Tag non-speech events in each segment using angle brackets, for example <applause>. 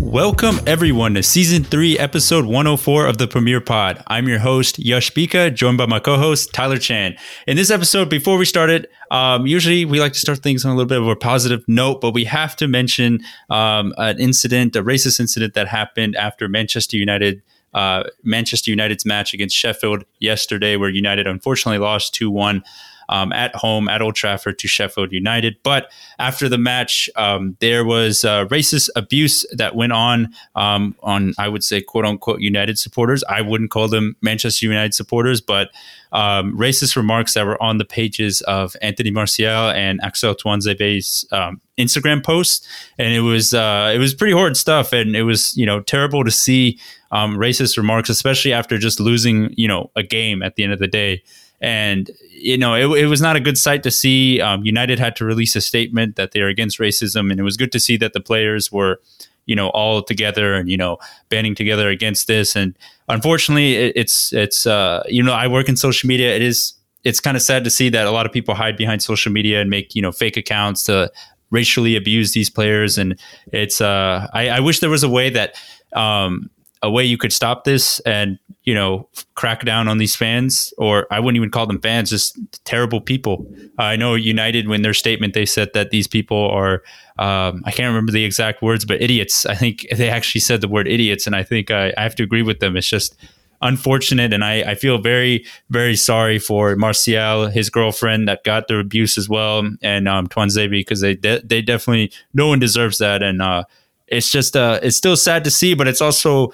Welcome everyone to season three, episode 104 of the Premier Pod. I'm your host, Yash Bhika, joined by my co-host, Tyler Chan. In this episode, before we started, um, usually we like to start things on a little bit of a positive note, but we have to mention um, an incident, a racist incident that happened after Manchester United uh, Manchester United's match against Sheffield yesterday, where United unfortunately lost 2 1 um, at home at Old Trafford to Sheffield United. But after the match, um, there was uh, racist abuse that went on um, on, I would say, quote unquote, United supporters. I wouldn't call them Manchester United supporters, but um, racist remarks that were on the pages of Anthony Martial and Axel Tuanzebe's um, Instagram posts, and it was uh, it was pretty horrid stuff, and it was you know terrible to see um, racist remarks, especially after just losing you know a game at the end of the day. And you know, it, it was not a good sight to see. Um, United had to release a statement that they are against racism, and it was good to see that the players were, you know, all together and you know, banding together against this. And unfortunately, it, it's it's uh, you know, I work in social media. It is it's kind of sad to see that a lot of people hide behind social media and make you know fake accounts to racially abuse these players. And it's uh, I, I wish there was a way that um, a way you could stop this and you know crack down on these fans or i wouldn't even call them fans just terrible people. I know united when their statement they said that these people are um, i can't remember the exact words but idiots. I think <laughs> they actually said the word idiots and i think I, I have to agree with them. It's just unfortunate and I, I feel very very sorry for martial his girlfriend that got the abuse as well and um Tuanzebe because they de- they definitely no one deserves that and uh it's just uh it's still sad to see but it's also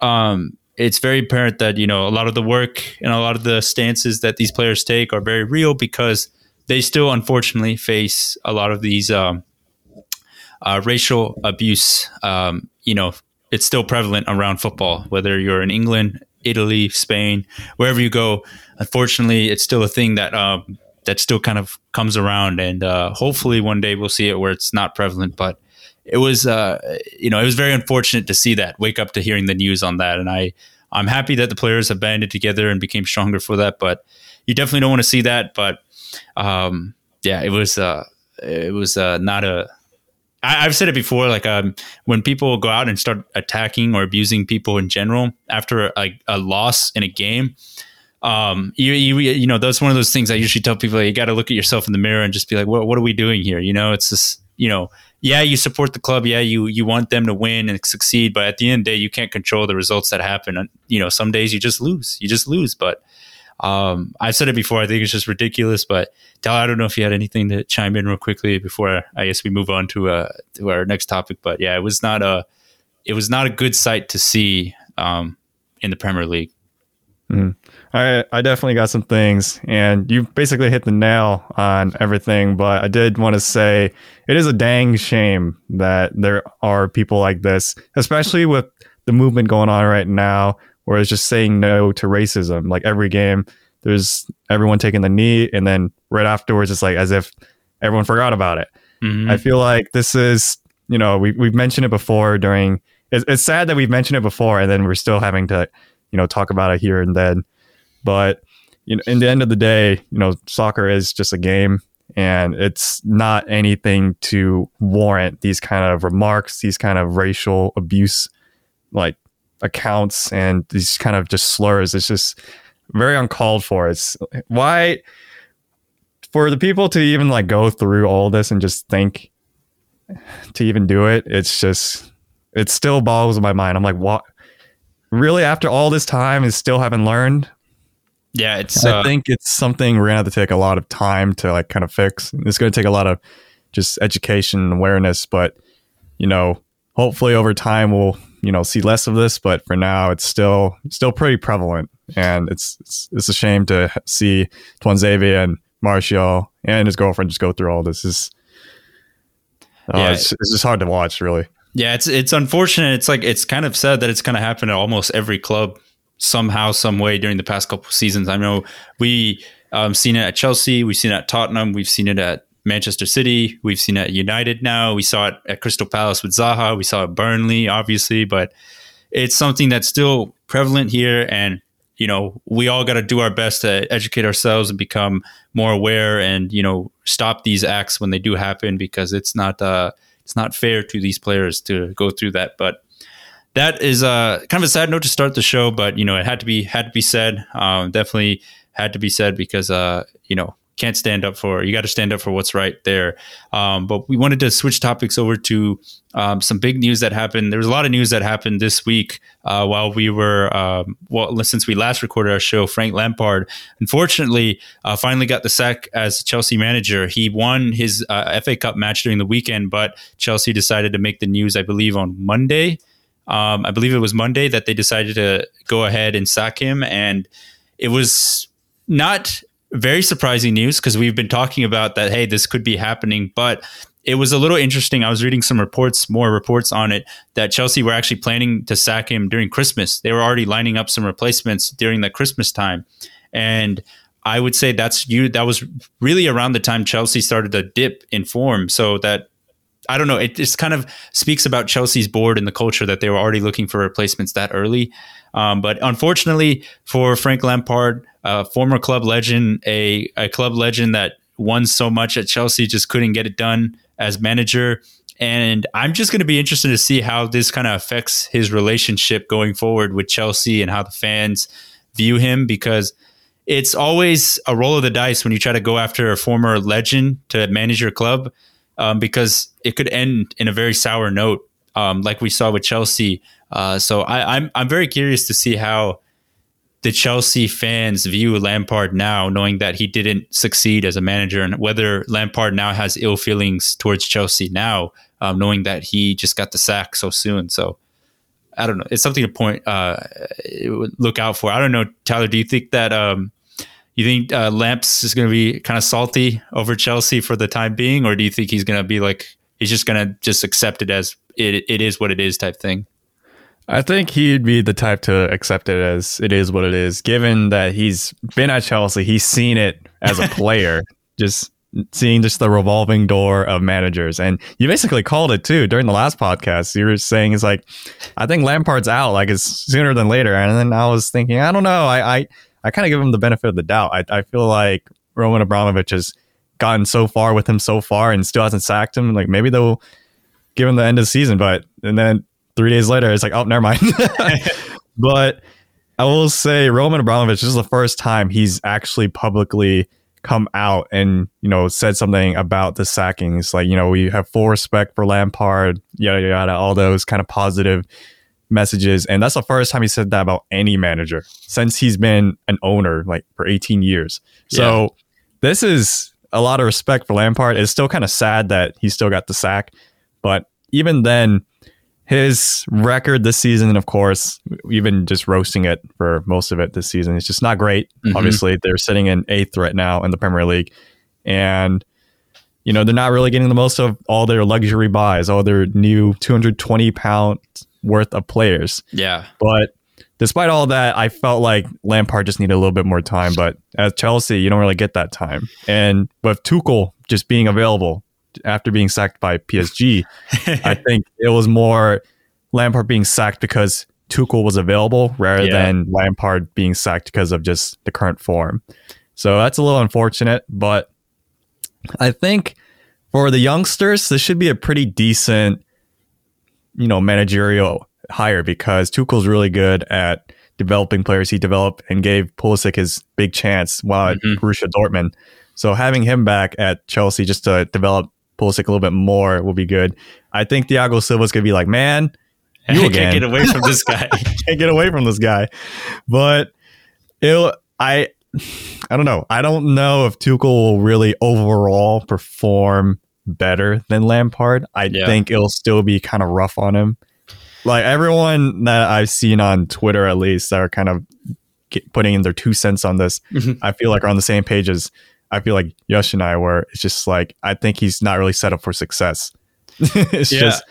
um, it's very apparent that you know a lot of the work and a lot of the stances that these players take are very real because they still unfortunately face a lot of these um, uh, racial abuse. Um, you know, it's still prevalent around football, whether you're in England, Italy, Spain, wherever you go. Unfortunately, it's still a thing that um, that still kind of comes around, and uh, hopefully one day we'll see it where it's not prevalent. But it was uh, you know it was very unfortunate to see that wake up to hearing the news on that and i i'm happy that the players have banded together and became stronger for that but you definitely don't want to see that but um, yeah it was uh, it was uh, not a I, have said it before like um, when people go out and start attacking or abusing people in general after a, a loss in a game um, you, you, you know, that's one of those things I usually tell people, you got to look at yourself in the mirror and just be like, what, what are we doing here? You know, it's just, you know, yeah, you support the club. Yeah, you you want them to win and succeed, but at the end of the day, you can't control the results that happen. You know, some days you just lose. You just lose. But um, I've said it before. I think it's just ridiculous. But Tal, I don't know if you had anything to chime in real quickly before I guess we move on to uh, to our next topic. But yeah, it was not a it was not a good sight to see um, in the Premier League. Mm. I I definitely got some things, and you basically hit the nail on everything. But I did want to say it is a dang shame that there are people like this, especially with the movement going on right now, where it's just saying no to racism. Like every game, there's everyone taking the knee, and then right afterwards, it's like as if everyone forgot about it. Mm-hmm. I feel like this is, you know, we we've mentioned it before during. It's, it's sad that we've mentioned it before, and then we're still having to you know talk about it here and then. But you know, in the end of the day, you know, soccer is just a game, and it's not anything to warrant these kind of remarks, these kind of racial abuse, like accounts, and these kind of just slurs. It's just very uncalled for. It's why for the people to even like go through all this and just think to even do it. It's just it still boggles my mind. I'm like, what? really after all this time is still haven't learned. Yeah, it's. I uh, think it's something we're gonna have to take a lot of time to like kind of fix. It's gonna take a lot of just education and awareness, but you know, hopefully over time we'll you know see less of this. But for now, it's still still pretty prevalent, and it's it's, it's a shame to see Tuanzebe and Martial and his girlfriend just go through all this. Is uh, yeah, it's, it's just hard to watch, really. Yeah, it's it's unfortunate. It's like it's kind of sad that it's kind of happened at almost every club somehow, some way during the past couple seasons. I know we um, seen it at Chelsea, we've seen it at Tottenham, we've seen it at Manchester City, we've seen it at United. Now we saw it at Crystal Palace with Zaha, we saw it at Burnley, obviously, but it's something that's still prevalent here, and you know, we all got to do our best to educate ourselves and become more aware and, you know, stop these acts when they do happen because it's not, uh, it's not fair to these players to go through that. But that is uh, kind of a sad note to start the show, but you know, it had to be, had to be said. Um, definitely had to be said because, uh, you know, can't stand up for you got to stand up for what's right there. Um, but we wanted to switch topics over to um, some big news that happened. There was a lot of news that happened this week uh, while we were um, well since we last recorded our show frank lampard. Unfortunately uh, finally got the sack as chelsea manager. He won his uh, fa cup match during the weekend but chelsea decided to make the news i believe on monday um, i believe it was monday that they decided to go ahead and sack him and it was not very surprising news because we've been talking about that. Hey, this could be happening, but it was a little interesting. I was reading some reports, more reports on it, that Chelsea were actually planning to sack him during Christmas. They were already lining up some replacements during the Christmas time, and I would say that's you. That was really around the time Chelsea started to dip in form. So that I don't know. It just kind of speaks about Chelsea's board and the culture that they were already looking for replacements that early. Um, but unfortunately for Frank Lampard, a former club legend, a, a club legend that won so much at Chelsea, just couldn't get it done as manager. And I'm just going to be interested to see how this kind of affects his relationship going forward with Chelsea and how the fans view him because it's always a roll of the dice when you try to go after a former legend to manage your club um, because it could end in a very sour note, um, like we saw with Chelsea. Uh, so I, I'm I'm very curious to see how the Chelsea fans view Lampard now, knowing that he didn't succeed as a manager, and whether Lampard now has ill feelings towards Chelsea now, um, knowing that he just got the sack so soon. So I don't know. It's something to point uh, look out for. I don't know, Tyler. Do you think that um, you think uh, Lamps is going to be kind of salty over Chelsea for the time being, or do you think he's going to be like he's just going to just accept it as it it is what it is type thing? I think he'd be the type to accept it as it is what it is, given that he's been at Chelsea. He's seen it as a <laughs> player, just seeing just the revolving door of managers. And you basically called it too during the last podcast. You were saying it's like, I think Lampard's out, like it's sooner than later. And then I was thinking, I don't know. I I, I kind of give him the benefit of the doubt. I, I feel like Roman Abramovich has gotten so far with him so far and still hasn't sacked him. Like maybe they'll give him the end of the season, but and then three days later, it's like, oh, never mind. <laughs> but I will say, Roman Abramovich, this is the first time he's actually publicly come out and you know said something about the sackings. Like you know, we have full respect for Lampard, yada yada, all those kind of positive messages. And that's the first time he said that about any manager since he's been an owner like for 18 years. Yeah. So this is a lot of respect for Lampard. It's still kind of sad that he still got the sack, but even then, his record this season, and of course, we've been just roasting it for most of it this season. It's just not great. Mm-hmm. Obviously, they're sitting in eighth right now in the Premier League, and you know they're not really getting the most of all their luxury buys, all their new 220 pound worth of players. Yeah, but despite all that, I felt like Lampard just needed a little bit more time. But at Chelsea, you don't really get that time, and with Tuchel just being available, after being sacked by PSG. <laughs> I think it was more Lampard being sacked because Tuchel was available rather yeah. than Lampard being sacked because of just the current form. So that's a little unfortunate, but I think for the youngsters, this should be a pretty decent, you know, managerial hire because Tuchel's really good at developing players. He developed and gave Pulisic his big chance while mm-hmm. at Borussia Dortmund. So having him back at Chelsea just to develop Pulisic a little bit more will be good. I think Thiago Silva is going to be like, man, <laughs> <laughs> you can't get away from this guy. can't get away from this guy. But it, I, <sighs> I don't know. I don't know if Tuchel will really overall perform better than Lampard. I yeah. think it'll still be kind of rough on him. Like everyone that I've seen on Twitter, at least, that are kind of putting in their two cents on this, mm-hmm. I feel like are on the same page as I feel like Yosh and I were. It's just like I think he's not really set up for success. <laughs> it's yeah. just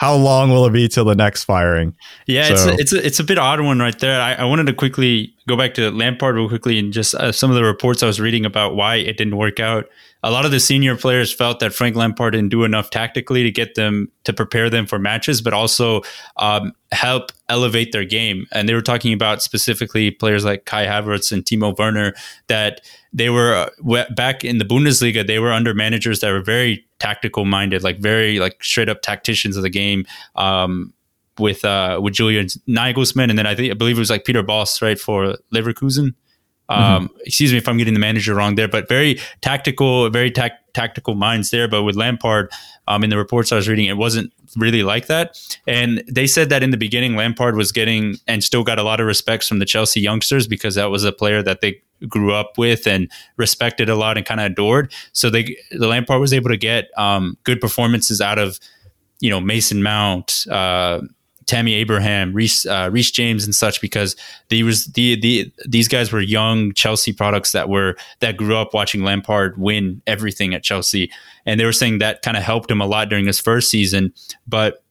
how long will it be till the next firing? Yeah, so. it's a, it's a, it's a bit odd one right there. I, I, wanted to quickly go back to Lampard real quickly and just uh, some of the reports I was reading about why it didn't work out. A lot of the senior players felt that Frank Lampard didn't do enough tactically to get them to prepare them for matches, but also um, help elevate their game. And they were talking about specifically players like Kai Havertz and Timo Werner that they were uh, back in the Bundesliga. They were under managers that were very tactical minded, like very like straight up tacticians of the game. Um, with uh, with Julian Nagelsmann, and then I think I believe it was like Peter Bosz, right, for Leverkusen. Um, mm-hmm. Excuse me if I'm getting the manager wrong there, but very tactical, very tactical minds there. But with Lampard, um, in the reports I was reading, it wasn't really like that. And they said that in the beginning, Lampard was getting and still got a lot of respects from the Chelsea youngsters because that was a player that they grew up with and respected a lot and kind of adored. So they, the Lampard was able to get um, good performances out of, you know, Mason Mount. Uh, Tammy Abraham, Reece uh, Reece James, and such because they was the the these guys were young Chelsea products that were that grew up watching Lampard win everything at Chelsea, and they were saying that kind of helped him a lot during his first season, but.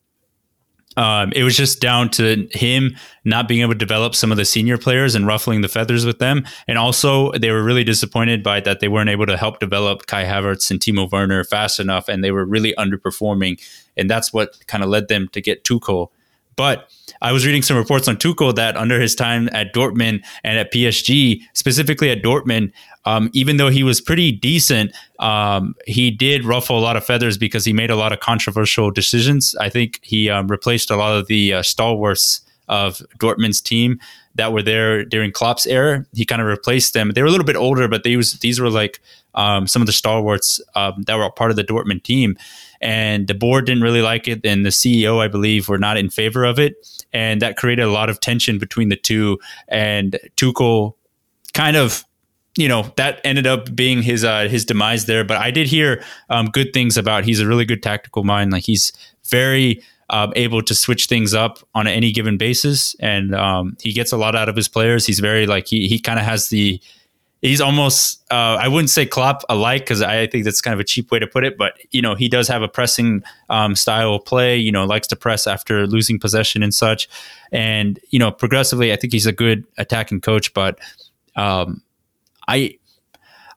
Um, it was just down to him not being able to develop some of the senior players and ruffling the feathers with them. And also, they were really disappointed by that they weren't able to help develop Kai Havertz and Timo Werner fast enough, and they were really underperforming. And that's what kind of led them to get Tuchel but I was reading some reports on Tuchel that under his time at Dortmund and at PSG, specifically at Dortmund, um, even though he was pretty decent, um, he did ruffle a lot of feathers because he made a lot of controversial decisions. I think he um, replaced a lot of the uh, stalwarts of Dortmund's team that were there during Klopp's era. He kind of replaced them. They were a little bit older, but they was these were like um, some of the stalwarts um, that were part of the Dortmund team and the board didn't really like it and the ceo i believe were not in favor of it. And that created a lot of tension between the two. And tuchel kind of you know that ended up being his uh, his demise there. But i did hear um, good things about he's a really good tactical mind. Like he's very um, able to switch things up on any given basis. And um, he gets a lot out of his players. He's very like he, he kind of has the he's almost uh, I wouldn't say Klopp alike because I think that's kind of a cheap way to put it, but you know he does have a pressing um, style of play. You know, likes to press after losing possession and such, and you know progressively I think he's a good attacking coach, but um, I.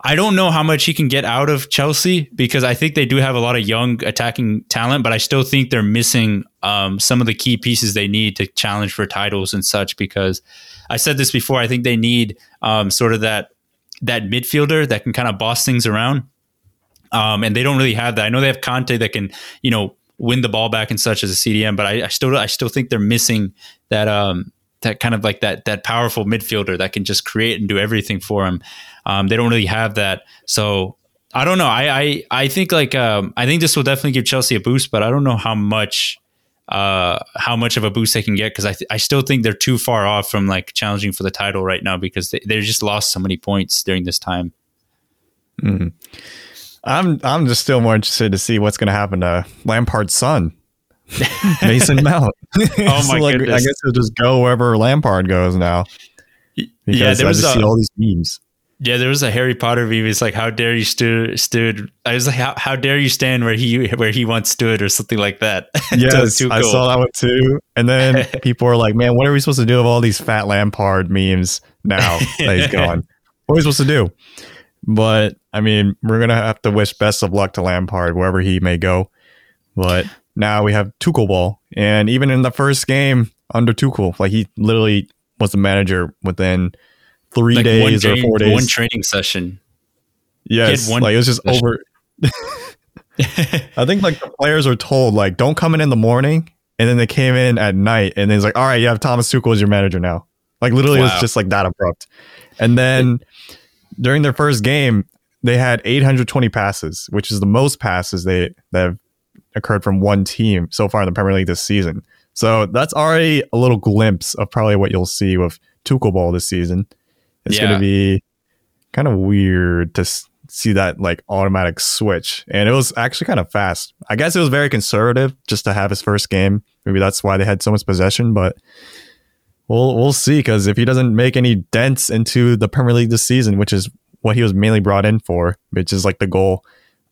I don't know how much he can get out of Chelsea because I think they do have a lot of young attacking talent, but I still think they're missing um, some of the key pieces they need to challenge for titles and such. Because I said this before, I think they need um, sort of that that midfielder that can kind of boss things around. Um, and they don't really have that. I know they have Kanté that can, you know, win the ball back and such as a CDM, but I, I still I still think they're missing that um, that kind of like that that powerful midfielder that can just create and do everything for them. Um, they don't really have that. So I don't know. I I, I think like um, I think this will definitely give Chelsea a boost, but I don't know how much uh, how much of a boost they can get because I, th- I still think they're too far off from like challenging for the title right now because they, they just lost so many points during this time. Mm-hmm. I'm I'm just still more interested to see what's going to happen to Lampard's son, <laughs> Mason Mount. oh <laughs> my like, goodness! I guess he'll just go wherever Lampard goes now. Because yeah, there was I just a, see all these memes. Yeah, there was a Harry Potter meme. It's like, "How dare you stood stood?" I was like, "How, how dare you stand where he where he once stood?" or something like that. <laughs> Yes. I saw that one too. And then <laughs> people are like, "Man, what are we supposed to do with all these fat Lampard memes now that he's gone? <laughs> What are we supposed to do?" But I mean, we're gonna have to wish best of luck to Lampard wherever he may go. But now we have Tuchel ball, and even in the first game under Tuchel, like he literally was the manager within three like days or four days. One training session. Yes, one like it was just session. over. I think like the players are told like don't come in in the morning, and then they came in at night, and then it's like, all right, you have Thomas Tuchel as your manager now. Like literally, wow. it was just like that abrupt. And then during their first game, they had 820 passes, which is the most passes they that have occurred from one team so far in the Premier League this season. So that's already a little glimpse of probably what you'll see with Tuchel ball this season. It's yeah. going to be kind of weird to see that like automatic switch. And it was actually kind of fast. I guess it was very conservative just to have his first game. Maybe that's why they had so much possession, but we'll we'll see because if he doesn't make any dents into the Premier League this season, which is what he was mainly brought in for, which is like the goal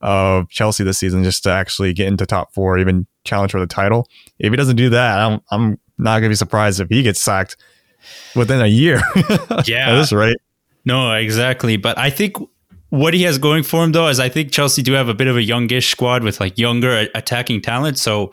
of Chelsea this season, just to actually get into top four, even challenge for the title. If he doesn't do that, I'm I'm not gonna be surprised if he gets sacked within a year. <laughs> yeah, that's right. No, exactly. But I think what he has going for him though is I think Chelsea do have a bit of a youngish squad with like younger attacking talent. So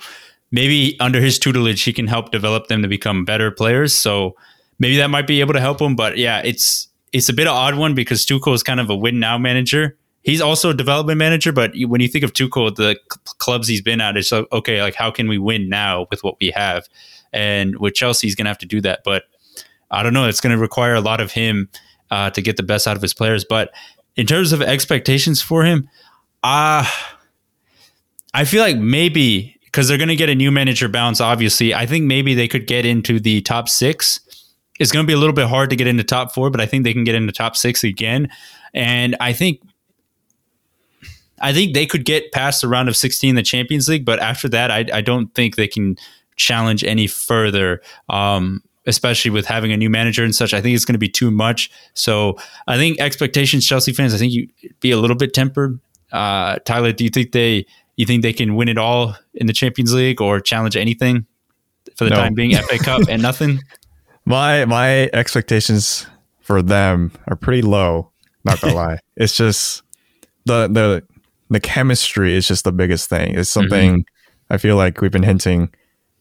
maybe under his tutelage, he can help develop them to become better players. So maybe that might be able to help him. But yeah, it's it's a bit of odd one because Tuchel is kind of a win now manager. He's also a development manager, but when you think of Tuchel, the clubs he's been at, it's like okay. Like how can we win now with what we have? And with Chelsea, he's gonna have to do that. But I don't know. It's going to require a lot of him uh, to get the best out of his players. But in terms of expectations for him, uh, I feel like maybe because they're going to get a new manager bounce, obviously, I think maybe they could get into the top six. It's going to be a little bit hard to get into top four, but I think they can get into top six again. And I think I think they could get past the round of 16 in the Champions League, but after that, I, I don't think they can challenge any further. Um, especially with having a new manager and such. I think it's going to be too much. So I think expectations, Chelsea fans, I think you be a little bit tempered. Uh, Tyler, do you think they you think they can win it all in the Champions League or challenge anything for the no. time being? FA Cup and nothing. <laughs> My my expectations for them are pretty low. Not gonna lie, <laughs> it's just the the the chemistry is just the biggest thing. It's something mm-hmm. I feel like we've been hinting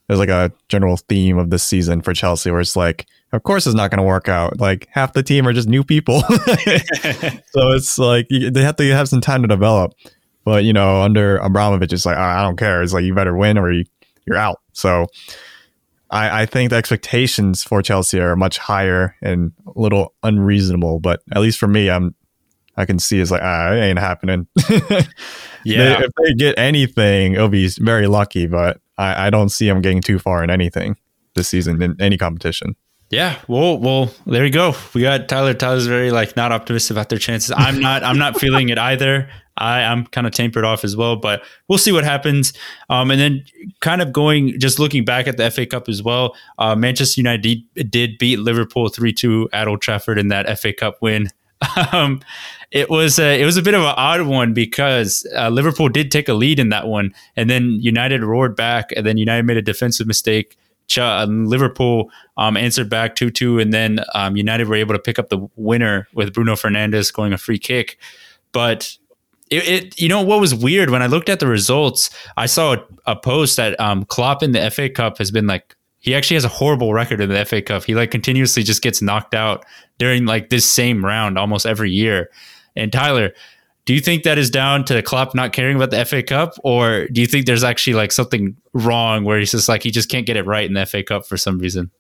there's like a general theme of this season for Chelsea where it's like, of course it's not going to work out. Like half the team are just new people. <laughs> so it's like they have to have some time to develop. But, you know, under Abramovich, it's like, I don't care. It's like you better win or you, you're out. So I, I think the expectations for Chelsea are much higher and a little unreasonable. But at least for me, I'm I can see it's like, ah, it ain't happening. <laughs> yeah. They, if they get anything, it'll be very lucky, but I, I don't see them getting too far in anything this season in any competition. Yeah, well, well, there you go. We got Tyler. Tyler's very like not optimistic about their chances. I'm <laughs> not. I'm not feeling it either. I, I'm kind of tempered off as well, but we'll see what happens. Um, and then kind of going, just looking back at the FA Cup as well. Uh, Manchester United did beat Liverpool three two at Old Trafford in that FA Cup win. <laughs> Um, it was a, it was a bit of an odd one because uh, Liverpool did take a lead in that one, and then United roared back, and then United made a defensive mistake. Ch- uh, Liverpool um, answered back two two, and then um, United were able to pick up the winner with Bruno Fernandes scoring a free kick. But it, it, you know what was weird when I looked at the results, I saw a, a post that um, Klopp in the FA Cup has been like he actually has a horrible record in the FA Cup. He like continuously just gets knocked out during like this same round almost every year. And Tyler, do you think that is down to Klopp not caring about the FA Cup, or do you think there's actually like something wrong where he's just like he just can't get it right in the FA Cup for some reason?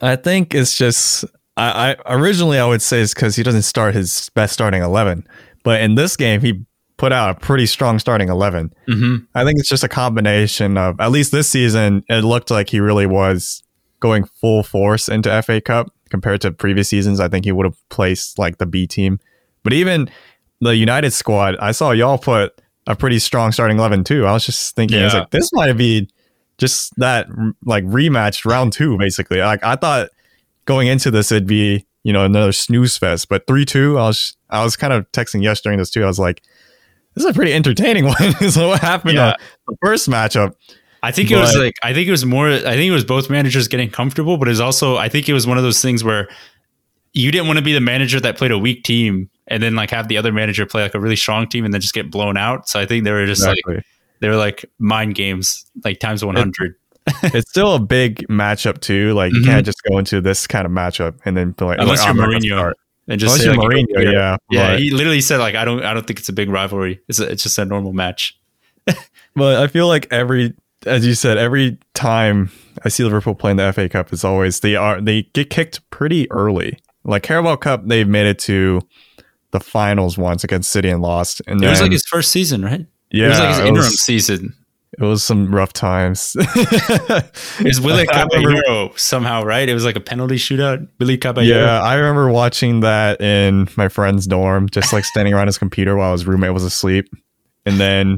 I think it's just I, I originally I would say it's because he doesn't start his best starting eleven, but in this game he put out a pretty strong starting 11. Mm-hmm. I think it's just a combination of at least this season it looked like he really was going full force into FA Cup compared to previous seasons. I think he would have placed like the B team but even the United squad, I saw y'all put a pretty strong starting eleven too. I was just thinking, yeah. I was like, this might be just that like rematch round two, basically. Like I thought going into this it'd be you know another snooze fest, but three two. I was I was kind of texting yes during this too. I was like, this is a pretty entertaining <laughs> one. so what happened yeah. the first matchup? I think but, it was like I think it was more. I think it was both managers getting comfortable, but it was also I think it was one of those things where you didn't want to be the manager that played a weak team and then like have the other manager play like a really strong team and then just get blown out. So I think they were just exactly. like they were like mind games, like times one hundred. <laughs> it's still a big matchup too. Like you mm-hmm. can't just go into this kind of matchup and then be like unless like, you're Mourinho and just say, like, Mourinho, yeah, yeah. yeah he literally said like I don't I don't think it's a big rivalry. It's a, it's just a normal match. <laughs> but I feel like every as you said every time I see Liverpool playing the FA Cup, it's always they are they get kicked pretty early. Like Carabao Cup, they've made it to the finals once against City and lost. And it was like his first season, right? Yeah, it was like his interim was, season. It was some rough times. <laughs> Is Willy Caballero somehow right? It was like a penalty shootout. Willy Caballero. Yeah, I remember watching that in my friend's dorm, just like standing around his computer while his roommate was asleep, and then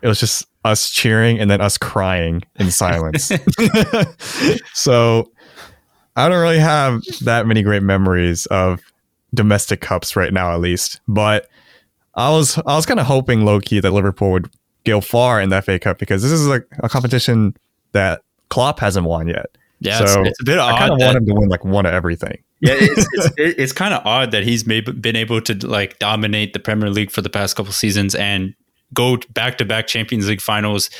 it was just us cheering and then us crying in silence. <laughs> so I don't really have that many great memories of domestic cups right now, at least. But I was I was kind of hoping low key that Liverpool would go far in the FA Cup because this is like a competition that Klopp hasn't won yet. Yeah, so it's, it's a bit I kind of want him to win like one of everything. yeah, it's it's, it's kind of odd that he's been able to like dominate the Premier League for the past couple seasons and go back to back Champions League finals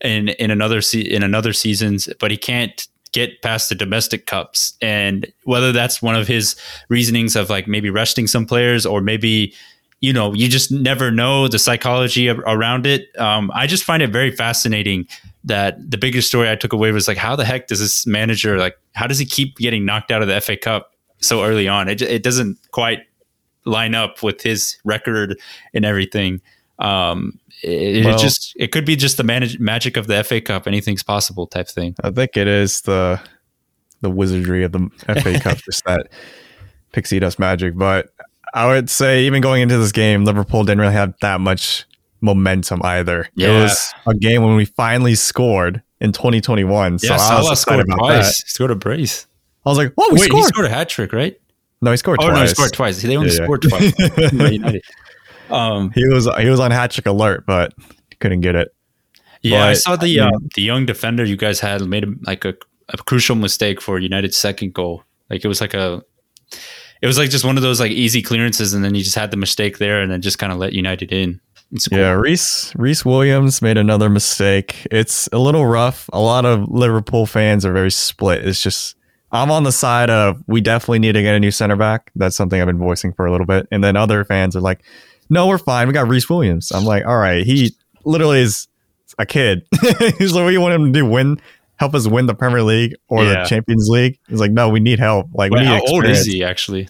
in in another se- in another seasons, but he can't get past the domestic cups. And whether that's one of his reasonings of like maybe resting some players or maybe you know you just never know the psychology around it. Um, I just find it very fascinating that the biggest story I took away was like how the heck does this manager like how does he keep getting knocked out of the FA Cup so early on? It it doesn't quite line up with his record and everything. Um, it, well, it, just it could be just the manage, magic of the FA Cup. Anything's possible type thing. I think it is the the wizardry of the FA Cup, <laughs> just that pixie dust magic. But I would say even going into this game, Liverpool didn't really have that much momentum either. Yeah. It was a game when we finally scored in 2021. So yeah, I was scored about twice. That. Scored a brace. I was like, "Whoa, we Wait, scored!" He scored a hat trick, right? No, he scored. Oh twice. no, he scored twice. They only yeah, scored twice. <laughs> Um, he was he was on hat trick alert, but couldn't get it. Yeah, but, I saw the uh, the young defender you guys had made a, like a, a crucial mistake for United's second goal. Like it was like a it was like just one of those like easy clearances, and then you just had the mistake there, and then just kind of let United in. Cool. Yeah, Rhys Rhys Williams made another mistake. It's a little rough. A lot of Liverpool fans are very split. It's just I'm on the side of we definitely need to get a new center back. That's something I've been voicing for a little bit, and then other fans are like, no, we're fine. We got Rhys Williams. I'm like, all right, he literally is a kid. <laughs> He's like, what do you want him to do? Win, help us win the Premier League or yeah. the Champions League? He's like, no, we need help. Like, Wait, how experience. old is he actually?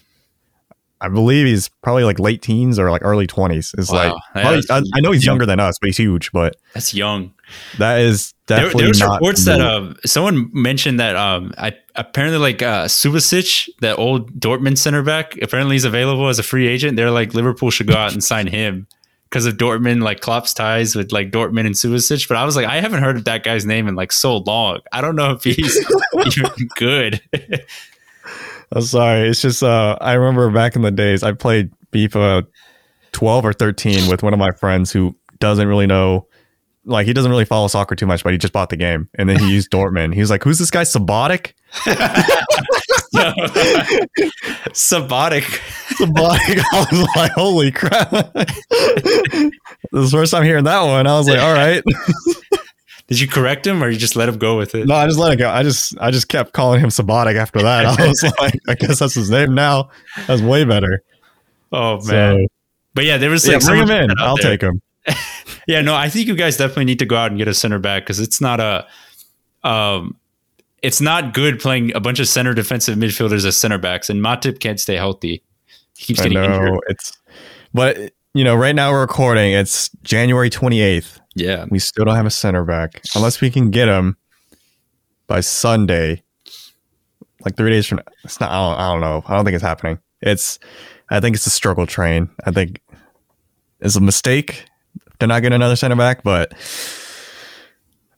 I believe he's probably like late teens or like early twenties. It's wow. like probably, I, I, know he's younger than us, but he's huge. But that's young. That is definitely. There, there was reports new. that um, someone mentioned that um, I apparently like uh, Subotic, that old Dortmund center back, apparently he's available as a free agent. They're like Liverpool should go out and sign him because of Dortmund, like Klopp's ties with like Dortmund and Subotic. But I was like, I haven't heard of that guy's name in like so long. I don't know if he's <laughs> even good. I'm sorry. It's just uh, I remember back in the days I played FIFA 12 or 13 with one of my friends who doesn't really know like he doesn't really follow soccer too much, but he just bought the game and then he used Dortmund. He was like, "Who's this guy, Sabotic?" <laughs> <laughs> Sabotic. Sabotic. <laughs> I was like, "Holy crap!" <laughs> this is the first time hearing that one. I was like, "All right." Did you correct him, or you just let him go with it? No, I just let it go. I just, I just kept calling him Sabotic after that. I was like, I guess that's his name now. That's way better. Oh man! So, but yeah, there was like yeah, bring him in. I'll there. take him. yeah, no, I think you guys definitely need to go out and get a center back because it's not a, um, it's not good playing a bunch of center defensive midfielders as center backs, and Matip can't stay healthy. He keeps getting injured. It's, but you know, right now we're recording. It's January twenty eighth. Yeah. We still don't have a center back unless we can get him by Sunday. Like three days from it's not I don't, I don't know. I don't think it's happening. It's I think it's a struggle train. I think it's a mistake to not get another center back, but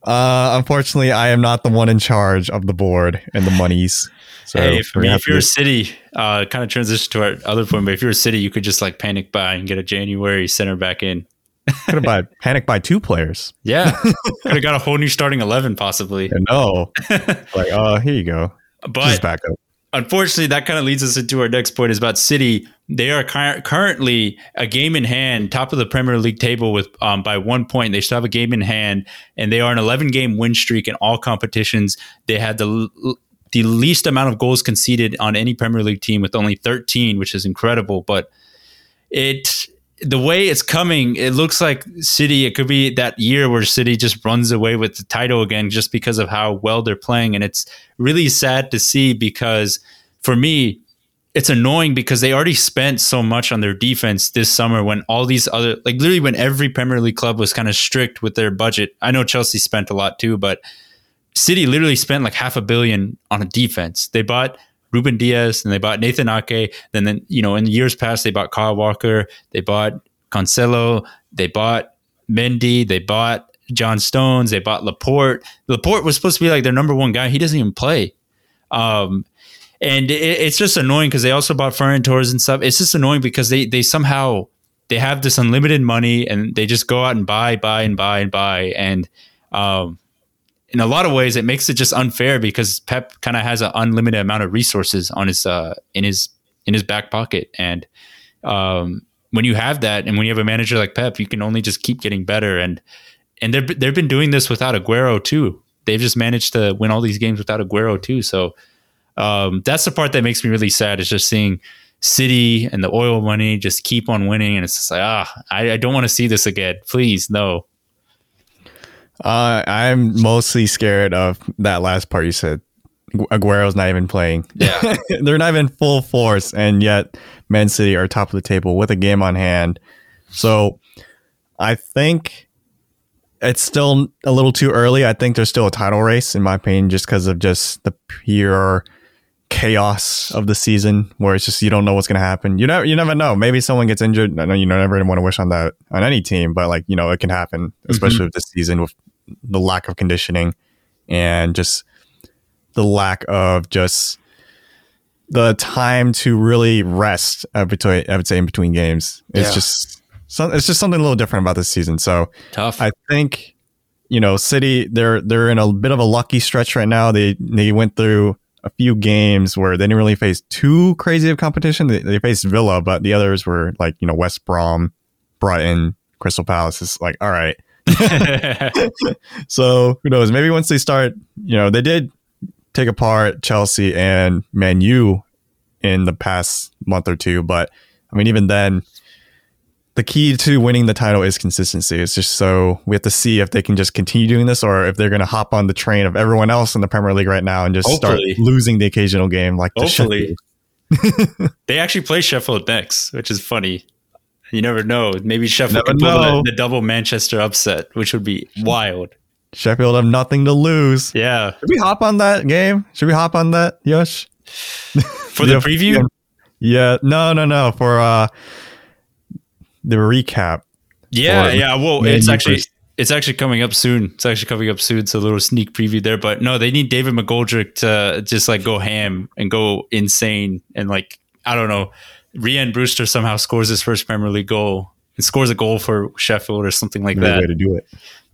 uh, unfortunately, I am not the one in charge of the board and the monies. So hey, if, I mean, if you're a city, uh, kind of transition to our other point, but if you're a city, you could just like panic buy and get a January center back in. <laughs> Could have buy, panic by two players. Yeah. <laughs> Could have got a whole new starting 11 possibly. No. <laughs> like, oh, here you go. But Just back up. Unfortunately, that kind of leads us into our next point is about City. They are currently a game in hand, top of the Premier League table with um, by one point. They still have a game in hand, and they are an 11 game win streak in all competitions. They had the the least amount of goals conceded on any Premier League team with only 13, which is incredible. But it the way it's coming, it looks like City. It could be that year where City just runs away with the title again, just because of how well they're playing, and it's really sad to see. Because for me, it's annoying because they already spent so much on their defense this summer when all these other, like literally when every Premier League club was kind of strict with their budget. I know Chelsea spent a lot too, but City literally spent like half a billion on a defense. They bought Ruben Dias, and they bought Nathan Ake. Then, then you know, in years past, they bought Kyle Walker, they bought Cancelo, they bought Mendy, they bought John Stones, they bought Laporte. Laporte was supposed to be like their number one guy. He doesn't even play. Um, and it, it's just annoying because they also bought Ferran Torres and stuff. It's just annoying because they they somehow they have this unlimited money and they just go out and buy, buy, and buy and buy. And um, in a lot of ways, it makes it just unfair because Pep kind of has an unlimited amount of resources on his uh, in his in his back pocket, and um, when you have that, and when you have a manager like Pep, you can only just keep getting better. And and they've they've been doing this without Aguero too. They've just managed to win all these games without Aguero too. So um, that's the part that makes me really sad. Is just seeing City and the oil money just keep on winning, and it's just like ah, I, I don't want to see this again. Please, no. Uh, I'm mostly scared of that last part you said. Aguero's not even playing. Yeah. <laughs> They're not even full force, and yet Man City are top of the table with a game on hand. So I think it's still a little too early. I think there's still a title race, in my opinion, just because of just the pure chaos of the season where it's just you don't know what's going to happen. You never you never know. Maybe someone gets injured. I know you never want to wish on that on any team, but like you know it can happen, especially mm-hmm. with this season with the lack of conditioning and just the lack of just the time to really rest between I would say in between games. It's yeah. just it's just something a little different about this season. So tough. I think you know City they're they're in a bit of a lucky stretch right now. They they went through a few games where they didn't really face too crazy of competition. They, they faced Villa, but the others were like you know West Brom, Brighton, Crystal Palace. Is like all right. <laughs> so who knows? Maybe once they start, you know, they did take apart Chelsea and Man U in the past month or two, but I mean, even then, the key to winning the title is consistency. It's just so we have to see if they can just continue doing this or if they're going to hop on the train of everyone else in the Premier League right now and just Hopefully. start losing the occasional game like Hopefully. <laughs> they actually play Sheffield next, which is funny. You never know. Maybe Sheffield never could pull the, the, double Manchester upset, which would be wild. Sheffield have nothing to lose. Yeah. Should we hop on that game? Should we hop on that, Yosh? <laughs> For the <laughs> preview? Yeah. No, no, no. For uh the recap. Yeah, yeah. Well, it's actually it's actually coming up soon. It's actually coming up soon. So a little sneak preview there. But no, they need David McGoldrick to just like go ham and go insane and like I don't know Rhian Brewster somehow scores his first Premier League goal and scores a goal for Sheffield or something like that. Way to do it.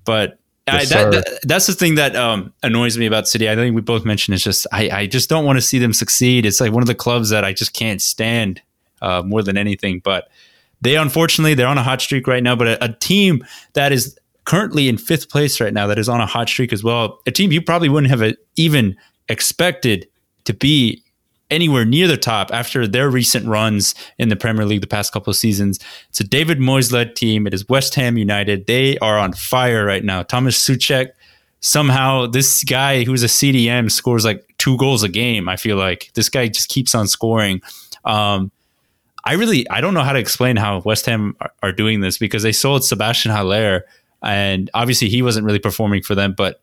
But yes, I, that, that, that's the thing that um, annoys me about City. I think we both mentioned it's just I, I just don't want to see them succeed. It's like one of the clubs that I just can't stand uh, more than anything. But they unfortunately they're on a hot streak right now. But a, a team that is currently in fifth place right now that is on a hot streak as well. A team you probably wouldn't have even expected to be anywhere near the top after their recent runs in the Premier League the past couple of seasons. It's a David Moyes led team. It is West Ham United. They are on fire right now. Thomas Soucek, somehow this guy who's a CDM scores like two goals a game. I feel like this guy just keeps on scoring. Um, I really I don't know how to explain how West Ham are, are doing this because they sold Sebastian Haller and obviously he wasn't really performing for them, but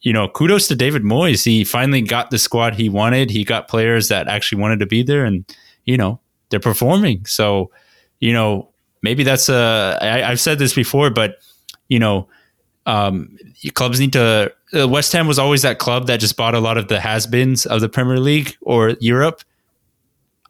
you know, kudos to David Moyes. He finally got the squad he wanted. He got players that actually wanted to be there, and you know, they're performing. So, you know, maybe that's a. I, I've said this before, but you know, um, clubs need to. Uh, West Ham was always that club that just bought a lot of the has-beens of the Premier League or Europe.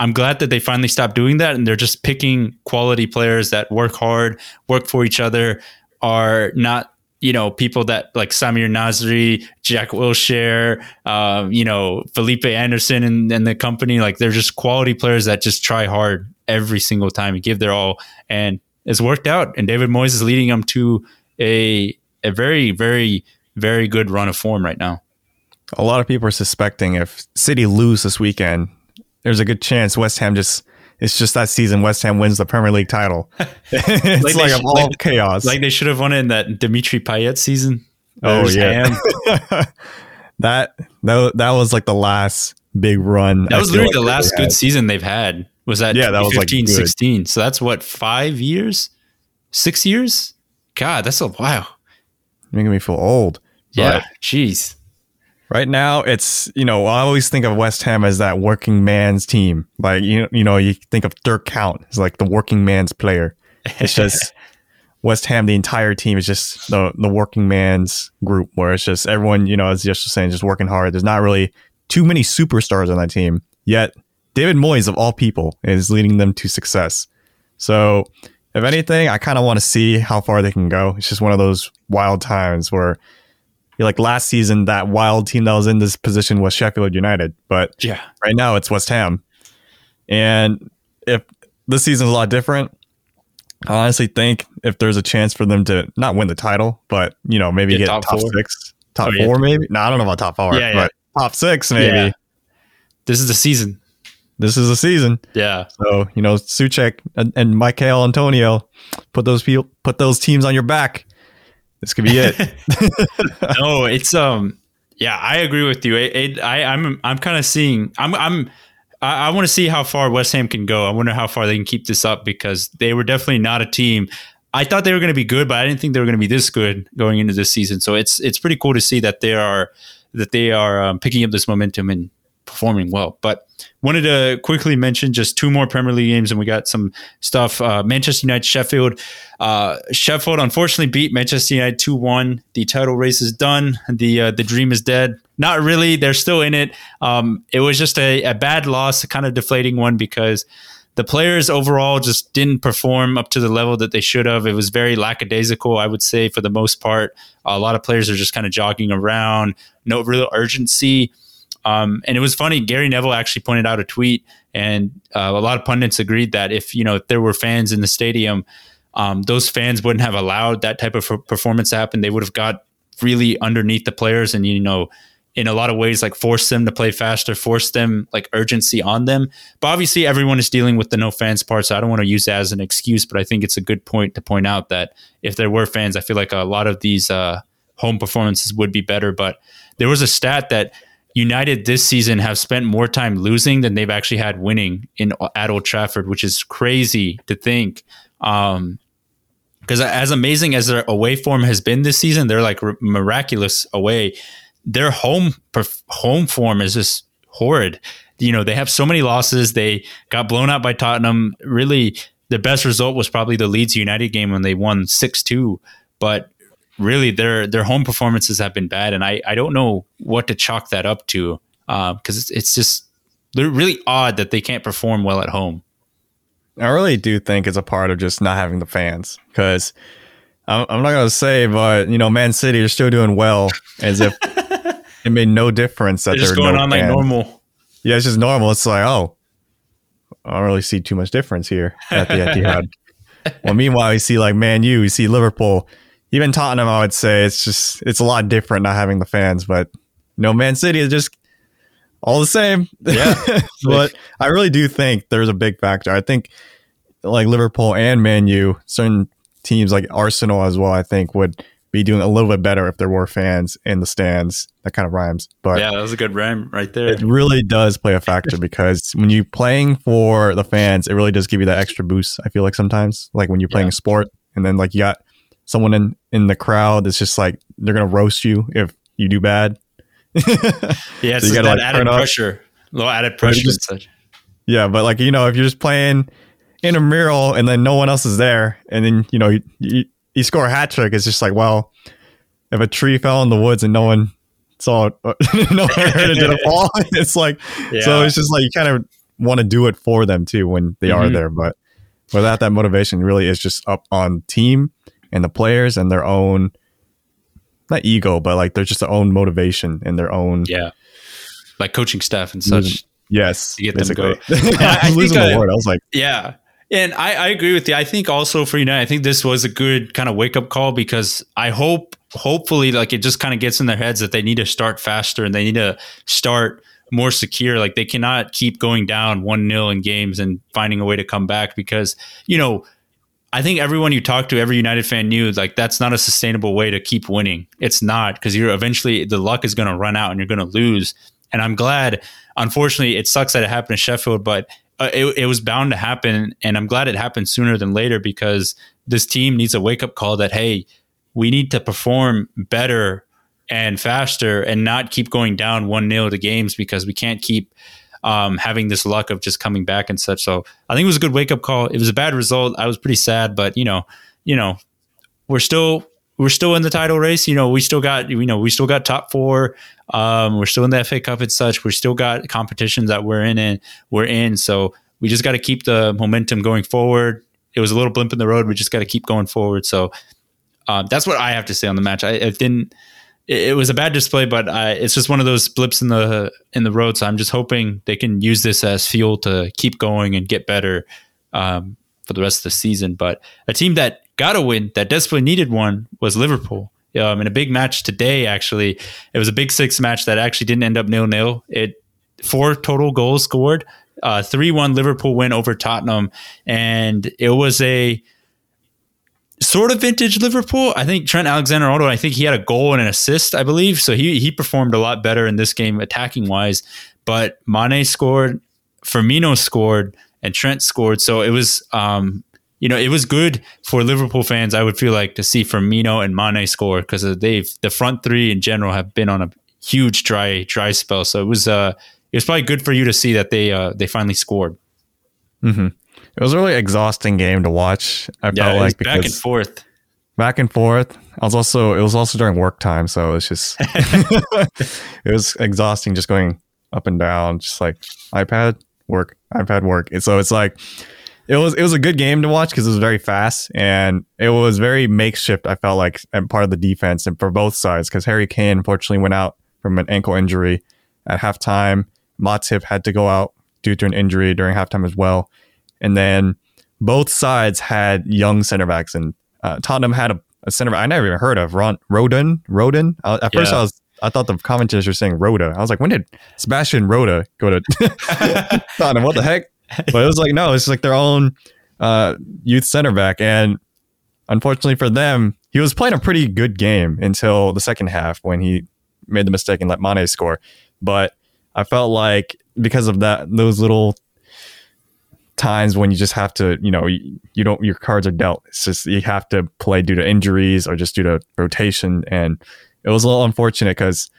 I'm glad that they finally stopped doing that, and they're just picking quality players that work hard, work for each other, are not you know, people that like Samir Nasri, Jack Wilshere, um, you know, Felipe Anderson and, and the company, like they're just quality players that just try hard every single time and give their all. And it's worked out. And David Moyes is leading them to a a very, very, very good run of form right now. A lot of people are suspecting if City lose this weekend, there's a good chance West Ham just it's just that season West Ham wins the Premier League title. <laughs> <laughs> it's like, like should, all like, chaos. Like they should have won it in that Dimitri Payet season. Oh yeah. <laughs> that that that was like the last big run. That was literally like the last good season they've had. Was that yeah, that was like 16. So that's what, five years? Six years? God, that's a while. Making me feel old. Yeah. Jeez. Right now, it's you know I always think of West Ham as that working man's team. Like you you know you think of Dirk Kuyt as like the working man's player. It's <laughs> just West Ham. The entire team is just the the working man's group, where it's just everyone you know as just saying just working hard. There's not really too many superstars on that team yet. David Moyes of all people is leading them to success. So if anything, I kind of want to see how far they can go. It's just one of those wild times where like last season, that wild team that was in this position was Sheffield United, but Yeah. right now it's West Ham. And if this season's a lot different, I honestly think if there's a chance for them to not win the title, but you know maybe Get get top top, six, top Oh, yeah. four, maybe. No, I don't know about top four, Yeah, yeah. but top six maybe. Yeah. This is the season. This is the season. Yeah. So you know, Soucek and, and Michael Antonio, put those people, put those teams on your back. This could be it. <laughs> <laughs> no, it's um yeah, I agree with you. It, it I I'm I'm kind of seeing I'm I'm I, I want to see how far West Ham can go. I wonder how far they can keep this up because they were definitely not a team. I thought they were going to be good, but I didn't think they were going to be this good going into this season. So it's it's pretty cool to see that they are that they are um, picking up this momentum and performing well. But wanted to quickly mention just two more Premier League games, and we got some stuff. Uh, Manchester United, Sheffield. Uh, Sheffield unfortunately beat Manchester United two one. The title race is done. The uh, the dream is dead. Not really. They're still in it. Um, it was just a, a bad loss, a kind of deflating one because the players overall just didn't perform up to the level that they should have. It was very lackadaisical, I would say, for the most part. A lot of players are just kind of jogging around, no real urgency. Um, and it was funny. Gary Neville actually pointed out a tweet, and uh, a lot of pundits agreed that if you know if there were fans in the stadium, um, those fans wouldn't have allowed that type of per- performance to happen. They would have got really underneath the players, and you know, in a lot of ways, like force them to play faster, force them like urgency on them. But obviously, everyone is dealing with the no fans part, so I don't want to use that as an excuse. But I think it's a good point to point out that if there were fans, I feel like a lot of these uh, home performances would be better. But there was a stat that United this season have spent more time losing than they've actually had winning in at Old Trafford, which is crazy to think. Um, because as amazing as their away form has been this season, they're like r- miraculous away. Their home perf- home form is just horrid. You know, they have so many losses. They got blown out by Tottenham. Really, the best result was probably the Leeds United game when they won six two. But really, their their home performances have been bad, and I I don't know what to chalk that up to uh, because it's, it's just they're really odd that they can't perform well at home. I really do think it's a part of just not having the fans because I'm, I'm not gonna say, but you know, Man City are still doing well, as if <laughs> it made no difference that They're just going no on like fans. normal. Yeah, it's just normal. It's like, oh, I don't really see too much difference here at the Etihad. <laughs> well, meanwhile, you see like Man U, you see Liverpool, even Tottenham. I would say it's just it's a lot different not having the fans, but you know, Man City is just all the same. Yeah. <laughs> but I really do think there's a big factor. I think like Liverpool and Man U, certain teams like Arsenal as well, I think would be doing a little bit better if there were fans in the stands. That kind of rhymes, but Yeah, that was a good rhyme right there. it really does play a factor <laughs> because when you're playing for the fans, it really does give you that extra boost. I feel like sometimes, like when you're playing Yeah. a sport, and then like you got someone in in the crowd that's just like they're gonna roast you if you do bad. <laughs> Yeah, it's So you that like, added up. pressure, a little added pressure just- yeah, but like you know, if you're just playing in a mural and then no one else is there, and then you know you, you, you score a hat trick, it's just like well, if a tree fell in the woods and no one saw it, <laughs> no one heard it did it fall, <laughs> it's like Yeah. So it's just like you kind of want to do it for them too when they are Mhm. there. But without that motivation, really is just up on team and the players and their own not ego, but like they're just their own motivation and their own yeah, like coaching staff and such. yes. To get them basically. go. <laughs> I I'm losing the word. I was like, Yeah. And I, I agree with you. I think also for United, I think this was a good kind of wake up call because I hope, hopefully, like it just kind of gets in their heads that they need to start faster and they need to start more secure. Like they cannot keep going down 1 0 in games and finding a way to come back because, you know, I think everyone you talk to, every United fan knew like that's not a sustainable way to keep winning. It's not because you're eventually the luck is going to run out and you're going to lose. And I'm glad. Unfortunately, it sucks that it happened to Sheffield, but uh, it, it was bound to happen. And I'm glad it happened sooner than later because this team needs a wake up call that hey, we need to perform better and faster and not keep going down one nil to games because we can't keep um, having this luck of just coming back and such. So I think it was a good wake up call. It was a bad result. I was pretty sad, but you know, you know, we're still we're still in the title race. You know, we still got you know we still got top four. Um, we're still in the FA Cup and such. We're still got competitions that we're in and we're in. So we just got to keep the momentum going forward. It was a little blimp in the road. We just got to keep going forward. So um, that's what I have to say on the match. I it didn't it, was a bad display, but I, it's just one of those blips in the in the road. So I'm just hoping they can use this as fuel to keep going and get better um, for the rest of the season. But a team that got a win, that desperately needed one, was Liverpool. Um, in a big match today, actually, it was a big six match that actually didn't end up nil nil. It four total goals scored, uh, three one Liverpool win over Tottenham, and it was a sort of vintage Liverpool. I think Trent Alexander-Arnold. I think he had a goal and an assist, I believe. So he he performed a lot better in this game attacking wise. But Mane scored, Firmino scored, and Trent scored. So it was um, you know, it was good for Liverpool fans. I would feel like to see Firmino and Mane score because they've the front three in general have been on a huge dry dry spell. So it was uh it was probably good for you to see that they uh they finally scored. Mm-hmm. It was a really exhausting game to watch. I yeah, felt like back and forth. Back and forth. I was also it was also during work time, so it was just <laughs> <laughs> it was exhausting just going up and down, just like iPad work, iPad work. And so it's like it was it was a good game to watch because it was very fast and it was very makeshift. I felt like and part of the defense and for both sides because Harry Kane unfortunately went out from an ankle injury at halftime. Matip had to go out due to an injury during halftime as well. And then both sides had young center backs, and uh, Tottenham had a, a center back I never even heard of, Ron Roden. Rodon. Uh, at first, yeah. I was I thought the commentators were saying Rhoda. I was like, when did Sebastian Rode go to <laughs> <laughs> Tottenham? What the heck? But it was like, no, it's like their own uh, youth center back, and unfortunately for them, he was playing a pretty good game until the second half when he made the mistake and let Mane score. But I felt like because of that, those little times when you just have to, you know, you, you, don't, your cards are dealt. It's just, you have to play due to injuries or just due to rotation. And it was a little unfortunate because,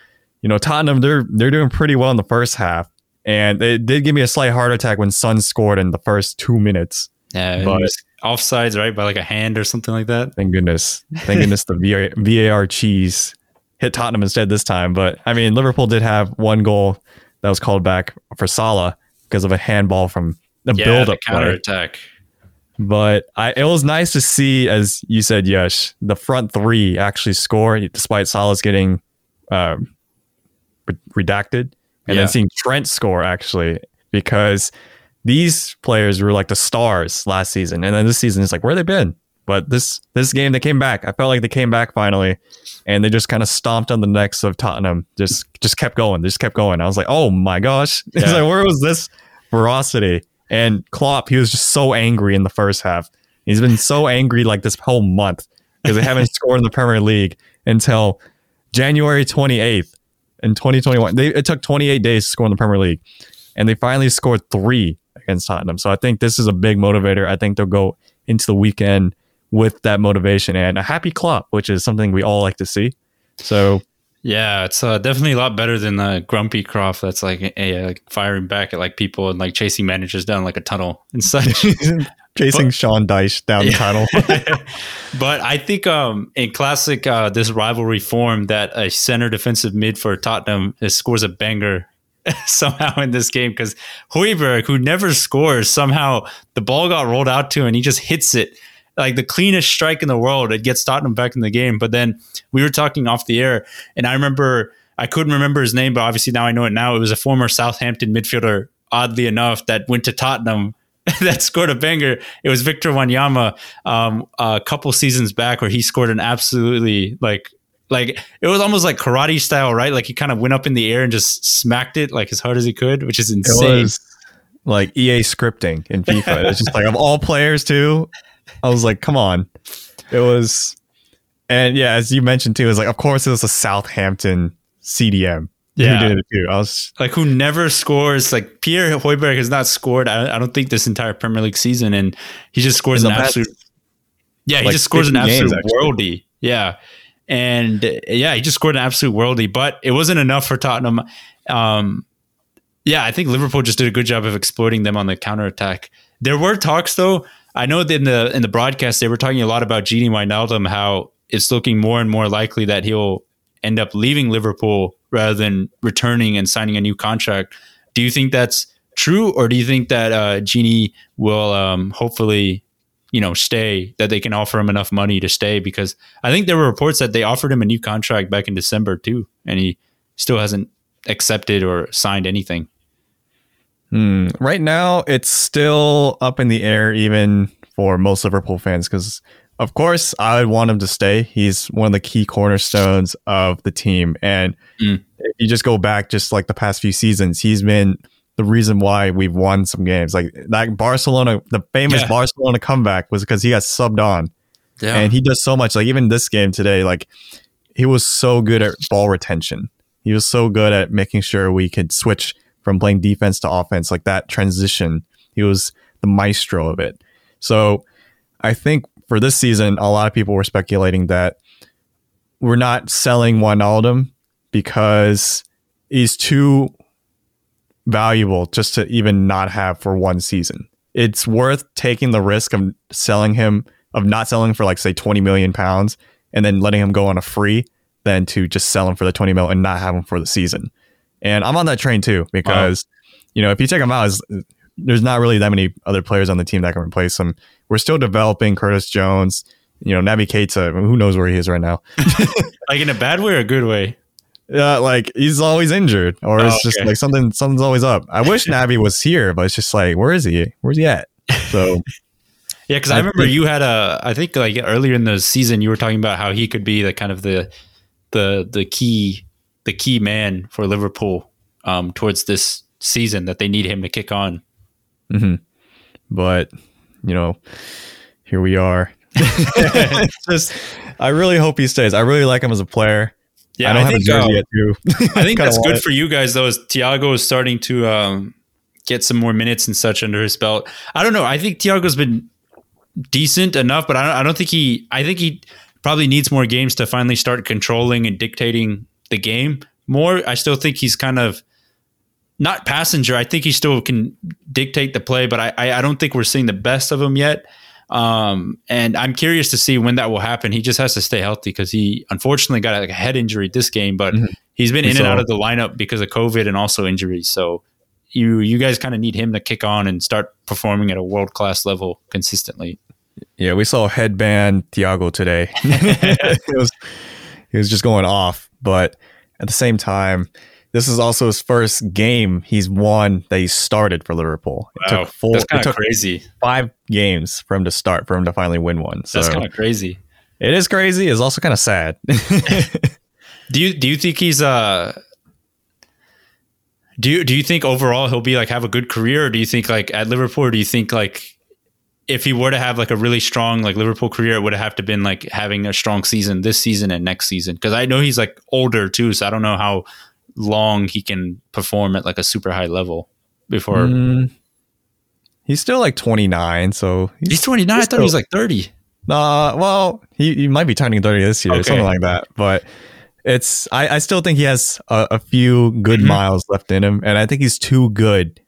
you know, Tottenham, they're, they're doing pretty well in the first half. And it did give me a slight heart attack when Son scored in the first two minutes. Yeah. But offsides, right? By like a hand or something like that. Thank goodness. Thank <laughs> goodness the VAR cheese hit Tottenham instead this time. But I mean, Liverpool did have one goal that was called back for Salah because of a handball from the yeah, build up counter attack. But I, it was nice to see, as you said, Yash, the front three actually score despite Salah's getting uh, redacted, and yeah. then seeing Trent score actually because these players were like the stars last season, and then this season it's like where they been. But this this game they came back. I felt like they came back finally, and they just kind of stomped on the necks of Tottenham. Just just kept going. They just kept going. I was like, oh my gosh, <laughs> yeah. like, where was this ferocity? And Klopp, he was just so angry in the first half. He's been so angry like this whole month because they haven't <laughs> scored in the Premier League until January 28th in 2021. They, it took 28 days to score in the Premier League, and they finally scored three against Tottenham. So I think this is a big motivator. I think they'll go into the weekend with that motivation and a happy Klopp, which is something we all like to see. So yeah, it's uh, definitely a lot better than the grumpy Klopp that's like a, a, firing back at like people and like chasing managers down like a tunnel and such. <laughs> chasing but, Sean Dyche down yeah. the tunnel. <laughs> but I think um, in classic uh, this rivalry form that a center defensive mid for Tottenham scores a banger <laughs> somehow in this game because Højbjerg, who never scores, somehow the ball got rolled out to him and he just hits it like the cleanest strike in the world. It gets Tottenham back in the game. But then we were talking off the air, and I remember I couldn't remember his name, but obviously now I know it. Now it was a former Southampton midfielder, oddly enough, that went to Tottenham. <laughs> that scored a banger. It was Victor Wanyama um, a couple seasons back where he scored an absolutely like like it was almost like karate style, right? Like he kind of went up in the air and just smacked it like as hard as he could, which is insane. like EA scripting in FIFA. it's just like of all players too. I was like, come on. It was, and yeah, as you mentioned too, it was like, of course, it was a Southampton CDM. Yeah, who did it too. I was like, who never scores. Like Pierre Højbjerg has not scored. I, I, don't think this entire Premier League season, and he just scores an absolute. Yeah, he like just scores an absolute games, worldy. Yeah, and yeah, he just scored an absolute worldy. But it wasn't enough for Tottenham. Um, yeah, I think Liverpool just did a good job of exploiting them on the counter attack. There were talks though I know that in the in the broadcast they were talking a lot about Gini Wijnaldum, how it's looking more and more likely that he'll end up leaving Liverpool rather than returning and signing a new contract. Do you think that's true, or do you think that uh, Gini will um, hopefully you know, stay, that they can offer him enough money to stay because I think there were reports that they offered him a new contract back in December too, and he still hasn't accepted or signed anything. Hmm. Right now, it's still up in the air, even for most Liverpool fans, because of course I would want him to stay. He's one of the key cornerstones of the team, and mm. if you just go back, just like the past few seasons, he's been the reason why we've won some games. Like that Barcelona, the famous yeah. Barcelona comeback was because he got subbed on. Yeah. And he does so much. Like even this game today, like he was so good at ball retention. He was so good at making sure we could switch from playing defense to offense, like that transition. He was the maestro of it. So I think for this season, a lot of people were speculating that we're not selling Wijnaldum because he's too valuable just to even not have for one season. It's worth taking the risk of selling him, of not selling for like say 20 million pounds and then letting him go on a free than to just sell him for the 20 mil and not have him for the season. And I'm on that train too because, wow. you know, if you take him out, there's not really that many other players on the team that can replace him. We're still developing Curtis Jones, you know, Naby Keita. Who knows where he is right now? <laughs> like in a bad way or a good way? Yeah, like he's always injured, or it's oh, okay. just like something something's always up. I wish <laughs> Naby was here, but it's just like, where is he? Where's he at? So <laughs> yeah, because I, I, remember think, you had a, I think like earlier in the season, you were talking about how he could be the kind of the the the key the key man for Liverpool um, towards this season that they need him to kick on. Mm-hmm. But you know, here we are. <laughs> <laughs> just, I really hope he stays. I really like him as a player. Yeah, I don't I have think, a jersey uh, yet too. <laughs> I think that's good for you guys though. As Thiago is starting to um, get some more minutes and such under his belt. I don't know. I think Thiago's been decent enough, but I don't, I don't think he. I think he probably needs more games to finally start controlling and dictating the game more. I still think he's kind of not passenger. I think he still can dictate the play, but I, I, I don't think we're seeing the best of him yet. Um, and I'm curious to see when that will happen. He just has to stay healthy because he unfortunately got a head injury this game, but mm-hmm. he's been in and out of the lineup because of COVID and also injuries. So you you guys kind of need him to kick on and start performing at a world class level consistently. Yeah, we saw headband Thiago today. <laughs> it was he was just going off, but at the same time, this is also his first game he's won that he started for Liverpool. It wow, took full, that's kind of crazy. Five games for him to start for him to finally win one. So that's kind of crazy. It is crazy. It's also kind of sad. <laughs> do you do you think he's uh do you do you think overall he'll be like have a good career or do you think like at Liverpool do you think like if he were to have like a really strong like Liverpool career, it would have to been like having a strong season this season and next season. Because I know he's like older too, so I don't know how long he can perform at like a super high level before. Mm, he's still like 29, so he's, he's 29. He's I thought still, he was like 30. Uh, well, he, he might be turning 30 this year, okay. something like that. But it's I, I still think he has a, a few good mm-hmm. miles left in him, and I think he's too good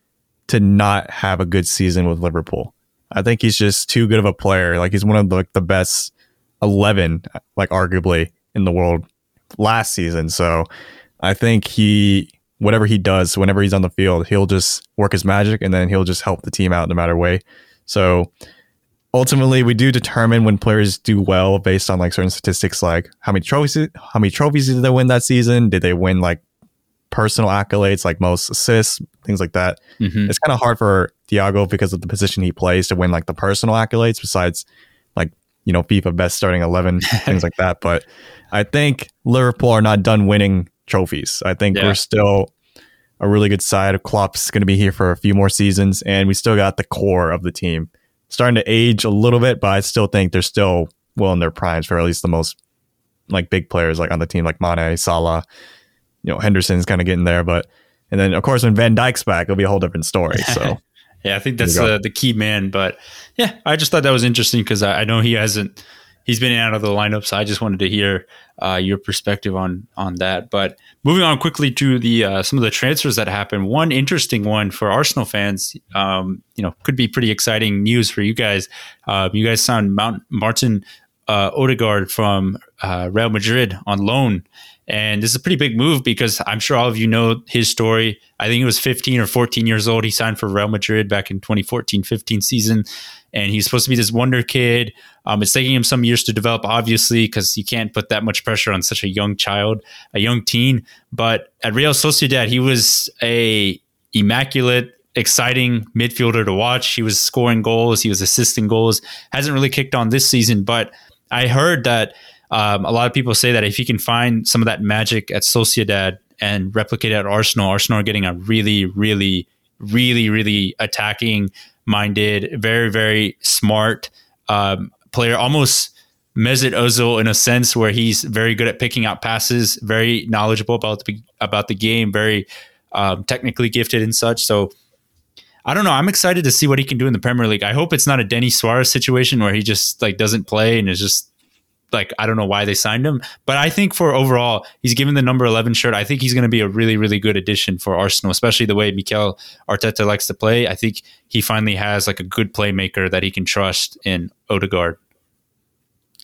to not have a good season with Liverpool. I think he's just too good of a player. Like he's one of the, like the best 11, like arguably in the world last season. So I think he, whatever he does, whenever he's on the field, he'll just work his magic and then he'll just help the team out no matter way. So ultimately, we do determine when players do well based on like certain statistics, like how many trophies, how many trophies did they win that season? Did they win like personal accolades, like most assists, things like that? Mm-hmm. It's kind of hard for Thiago because of the position he plays to win like the personal accolades besides like you know FIFA best starting 11 <laughs> things like that but I think Liverpool are not done winning trophies. I think yeah. we're still a really good side. Klopp's going to be here for a few more seasons, and we still got the core of the team starting to age a little bit, but I still think they're still well in their primes for at least the most like big players like on the team, like Mane, Salah, you know, Henderson's kind of getting there, but and then of course when Van Dijk's back, it'll be a whole different story. <laughs> So. yeah, I think that's uh, the key man. But yeah, I just thought that was interesting because I, I know he hasn't he's been out of the lineup. So I just wanted to hear uh, your perspective on on that. But moving on quickly to the uh, some of the transfers that happened. One interesting one for Arsenal fans, um, you know, could be pretty exciting news for you guys. Uh, you guys signed Mount Martin uh, Odegaard from uh, Real Madrid on loan. And this is a pretty big move because I'm sure all of you know his story. I think he was 15 or 14 years old. He signed for Real Madrid back in 2014 15 season. And he's supposed to be this wonder kid. Um, it's taking him some years to develop, obviously, because you can't put that much pressure on such a young child, a young teen. But at Real Sociedad, he was a immaculate exciting midfielder to watch. He was scoring goals, he was assisting goals. Hasn't really kicked on this season, but I heard that um, a lot of people say that if he can find some of that magic at Sociedad and replicate it at Arsenal, Arsenal are getting a really, really, really, really attacking minded, very, very smart um, player, almost Mesut Ozil in a sense where he's very good at picking out passes, very knowledgeable about the, about the game, very um, technically gifted and such. So I don't know. I'm excited to see what he can do in the Premier League. I hope it's not a Denis Suarez situation where he just like doesn't play and is just like I don't know why they signed him, but I think for overall, he's given the number 11 shirt. I think he's going to be a really really good addition for Arsenal, especially the way Mikel Arteta likes to play. I think he finally has like a good playmaker that he can trust in Odegaard.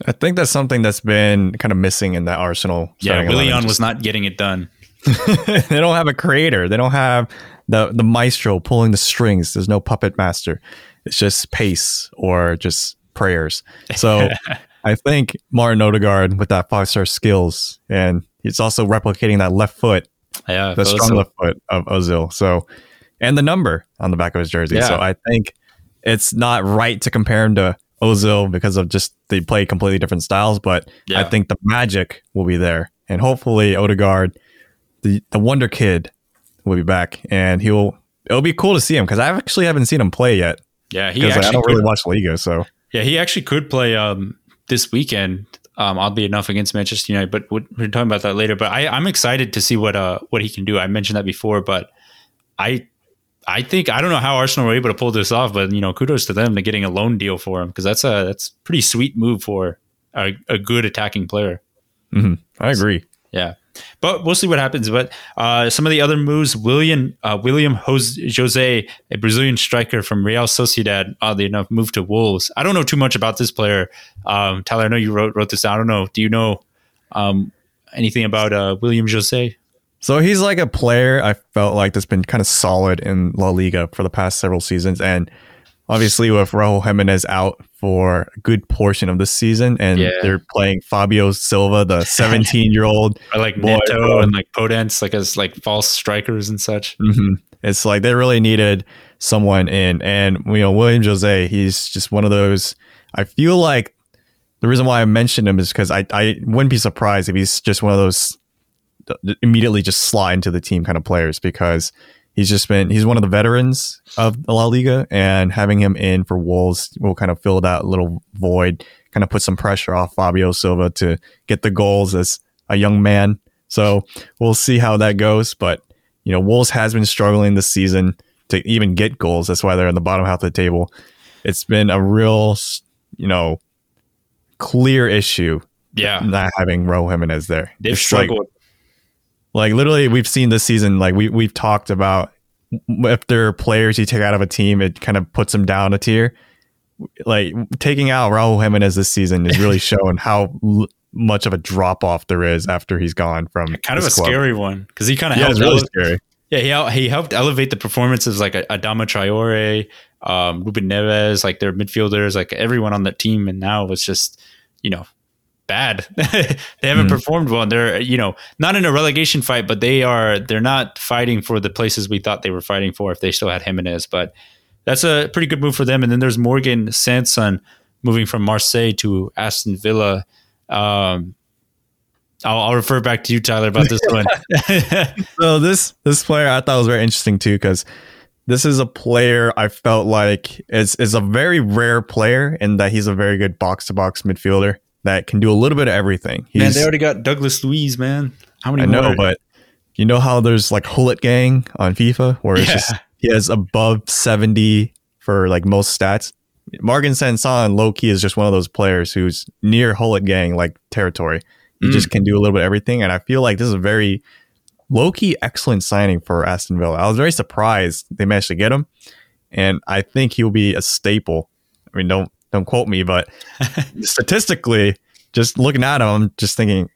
I think that's something that's been kind of missing in that Arsenal. Yeah, Willian was not getting it done. <laughs> they don't have a creator. They don't have the the maestro pulling the strings. There's no puppet master. It's just pace or just prayers. So <laughs> I think Martin Odegaard with that five star skills, and he's also replicating that left foot, yeah, the strong so. left foot of Ozil. So, and the number on the back of his jersey. Yeah. So I think it's not right to compare him to Ozil because of just they play completely different styles. But yeah. I think the magic will be there, and hopefully Odegaard, the the wonder kid, will be back, and he'll. It'll be cool to see him because I actually haven't seen him play yet. Yeah, he actually like, I don't really watch Liga, so yeah, he actually could play um, this weekend. Um, oddly enough, against Manchester United, but we're talking about that later. But I, I'm excited to see what uh what he can do. I mentioned that before, but I I think I don't know how Arsenal were able to pull this off, but you know, kudos to them to getting a loan deal for him because that's a that's pretty sweet move for a, a good attacking player. Mm-hmm. I agree. Yeah. But we'll see what happens. But uh, some of the other moves, William uh, William Jose, a Brazilian striker from Real Sociedad, oddly enough, moved to Wolves. I don't know too much about this player. Um, Tyler, I know you wrote wrote this down. I don't know. Do you know um, anything about uh, William Jose? So he's like a player I felt like that's been kind of solid in La Liga for the past several seasons, and obviously with Raul Jimenez out for a good portion of the season, and yeah. they're playing Fabio Silva, the <laughs> 17 year old, <laughs> like boy, Neto and like Podence, like as like false strikers and such. Mm-hmm. It's like they really needed someone in, and you know William Jose, he's just one of those. I feel like the reason why I mentioned him is because I I wouldn't be surprised if he's just one of those immediately just slot into the team kind of players because he's just been he's one of the veterans of La Liga, and having him in for Wolves will kind of fill that little void, kind of put some pressure off Fabio Silva to get the goals as a young man. So we'll see how that goes. But you know, Wolves has been struggling this season to even get goals. That's why they're in the bottom half of the table. It's been a real, you know, clear issue. Yeah, not having Raul Jimenez there. They've it's struggled. Like, like literally, we've seen this season. Like we we've talked about if there are players you take out of a team, it kind of puts them down a tier. Like taking out Raul Jimenez this season is really <laughs> showing how l- much of a drop off there is after he's gone from kind of a club. scary one because he kind of yeah, helped really scary. Yeah, he he helped elevate the performances like Adama Traore, um, Ruben Neves, like their midfielders, like everyone on that team, and now it's just you know bad. <laughs> they haven't mm performed well. They're you know not in a relegation fight, but they are they're not fighting for the places we thought they were fighting for if they still had Jimenez. But that's a pretty good move for them. And then there's Morgan Sanson moving from Marseille to Aston Villa. Um, I'll, I'll, refer back to you, Tyler, about this one. <laughs> <laughs> so this this player I thought was very interesting too because this is a player I felt like is is a very rare player in that he's a very good box to box midfielder that can do a little bit of everything. He's, man, they already got Douglas Luiz, man. How many? I know, but you know how there's like Hullet Gang on FIFA, where it's yeah. just he has above seventy for like most stats. Morgan Sanson, low key, is just one of those players who's near Hullet Gang like territory. He mm. just can do a little bit of everything, and I feel like this is a very low key excellent signing for Aston Villa. I was very surprised they managed to get him, and I think he'll be a staple. I mean, don't don't quote me, but <laughs> statistically, just looking at him, I'm just thinking,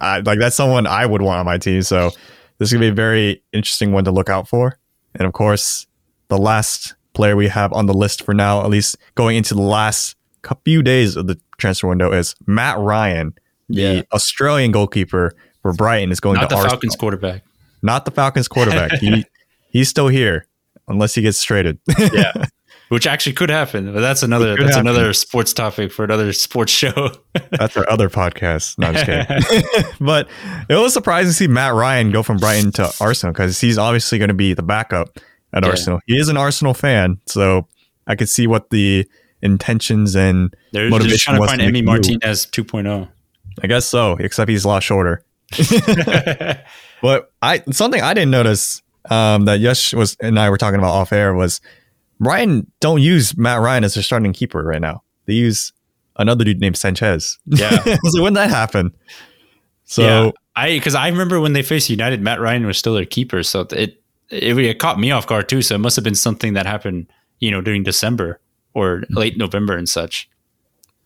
I, like that's someone I would want on my team. So this is gonna be a very interesting one to look out for. And of course, the last player we have on the list for now, at least going into the last few days of the transfer window, is Matt Ryan, Yeah. the Australian goalkeeper for Brighton, is going Not to the Arsenal. Falcons quarterback. Not the Falcons quarterback. he <laughs> he's still here unless he gets traded. Yeah. <laughs> Which actually could happen, but that's another that's happen. another sports topic for another sports show. <laughs> That's our other podcast. No, I'm just kidding. <laughs> but it was surprising to see Matt Ryan go from Brighton to Arsenal because he's obviously going to be the backup at Yeah. Arsenal. He is an Arsenal fan, so I could see what the intentions and They're, Motivation just trying to find Emi. Martinez oh. 2.0. I guess so, except he's a lot shorter. <laughs> But I something I didn't notice um, that Yash was and I were talking about off air was Brighton don't use Matt Ryan as their starting keeper right now. They use another dude named Sanchez. Yeah. <laughs> so when that happened, so yeah, I because I remember when they faced United, Matt Ryan was still their keeper, so it, it it caught me off guard too. So it must have been something that happened, you know, during December or late November and such.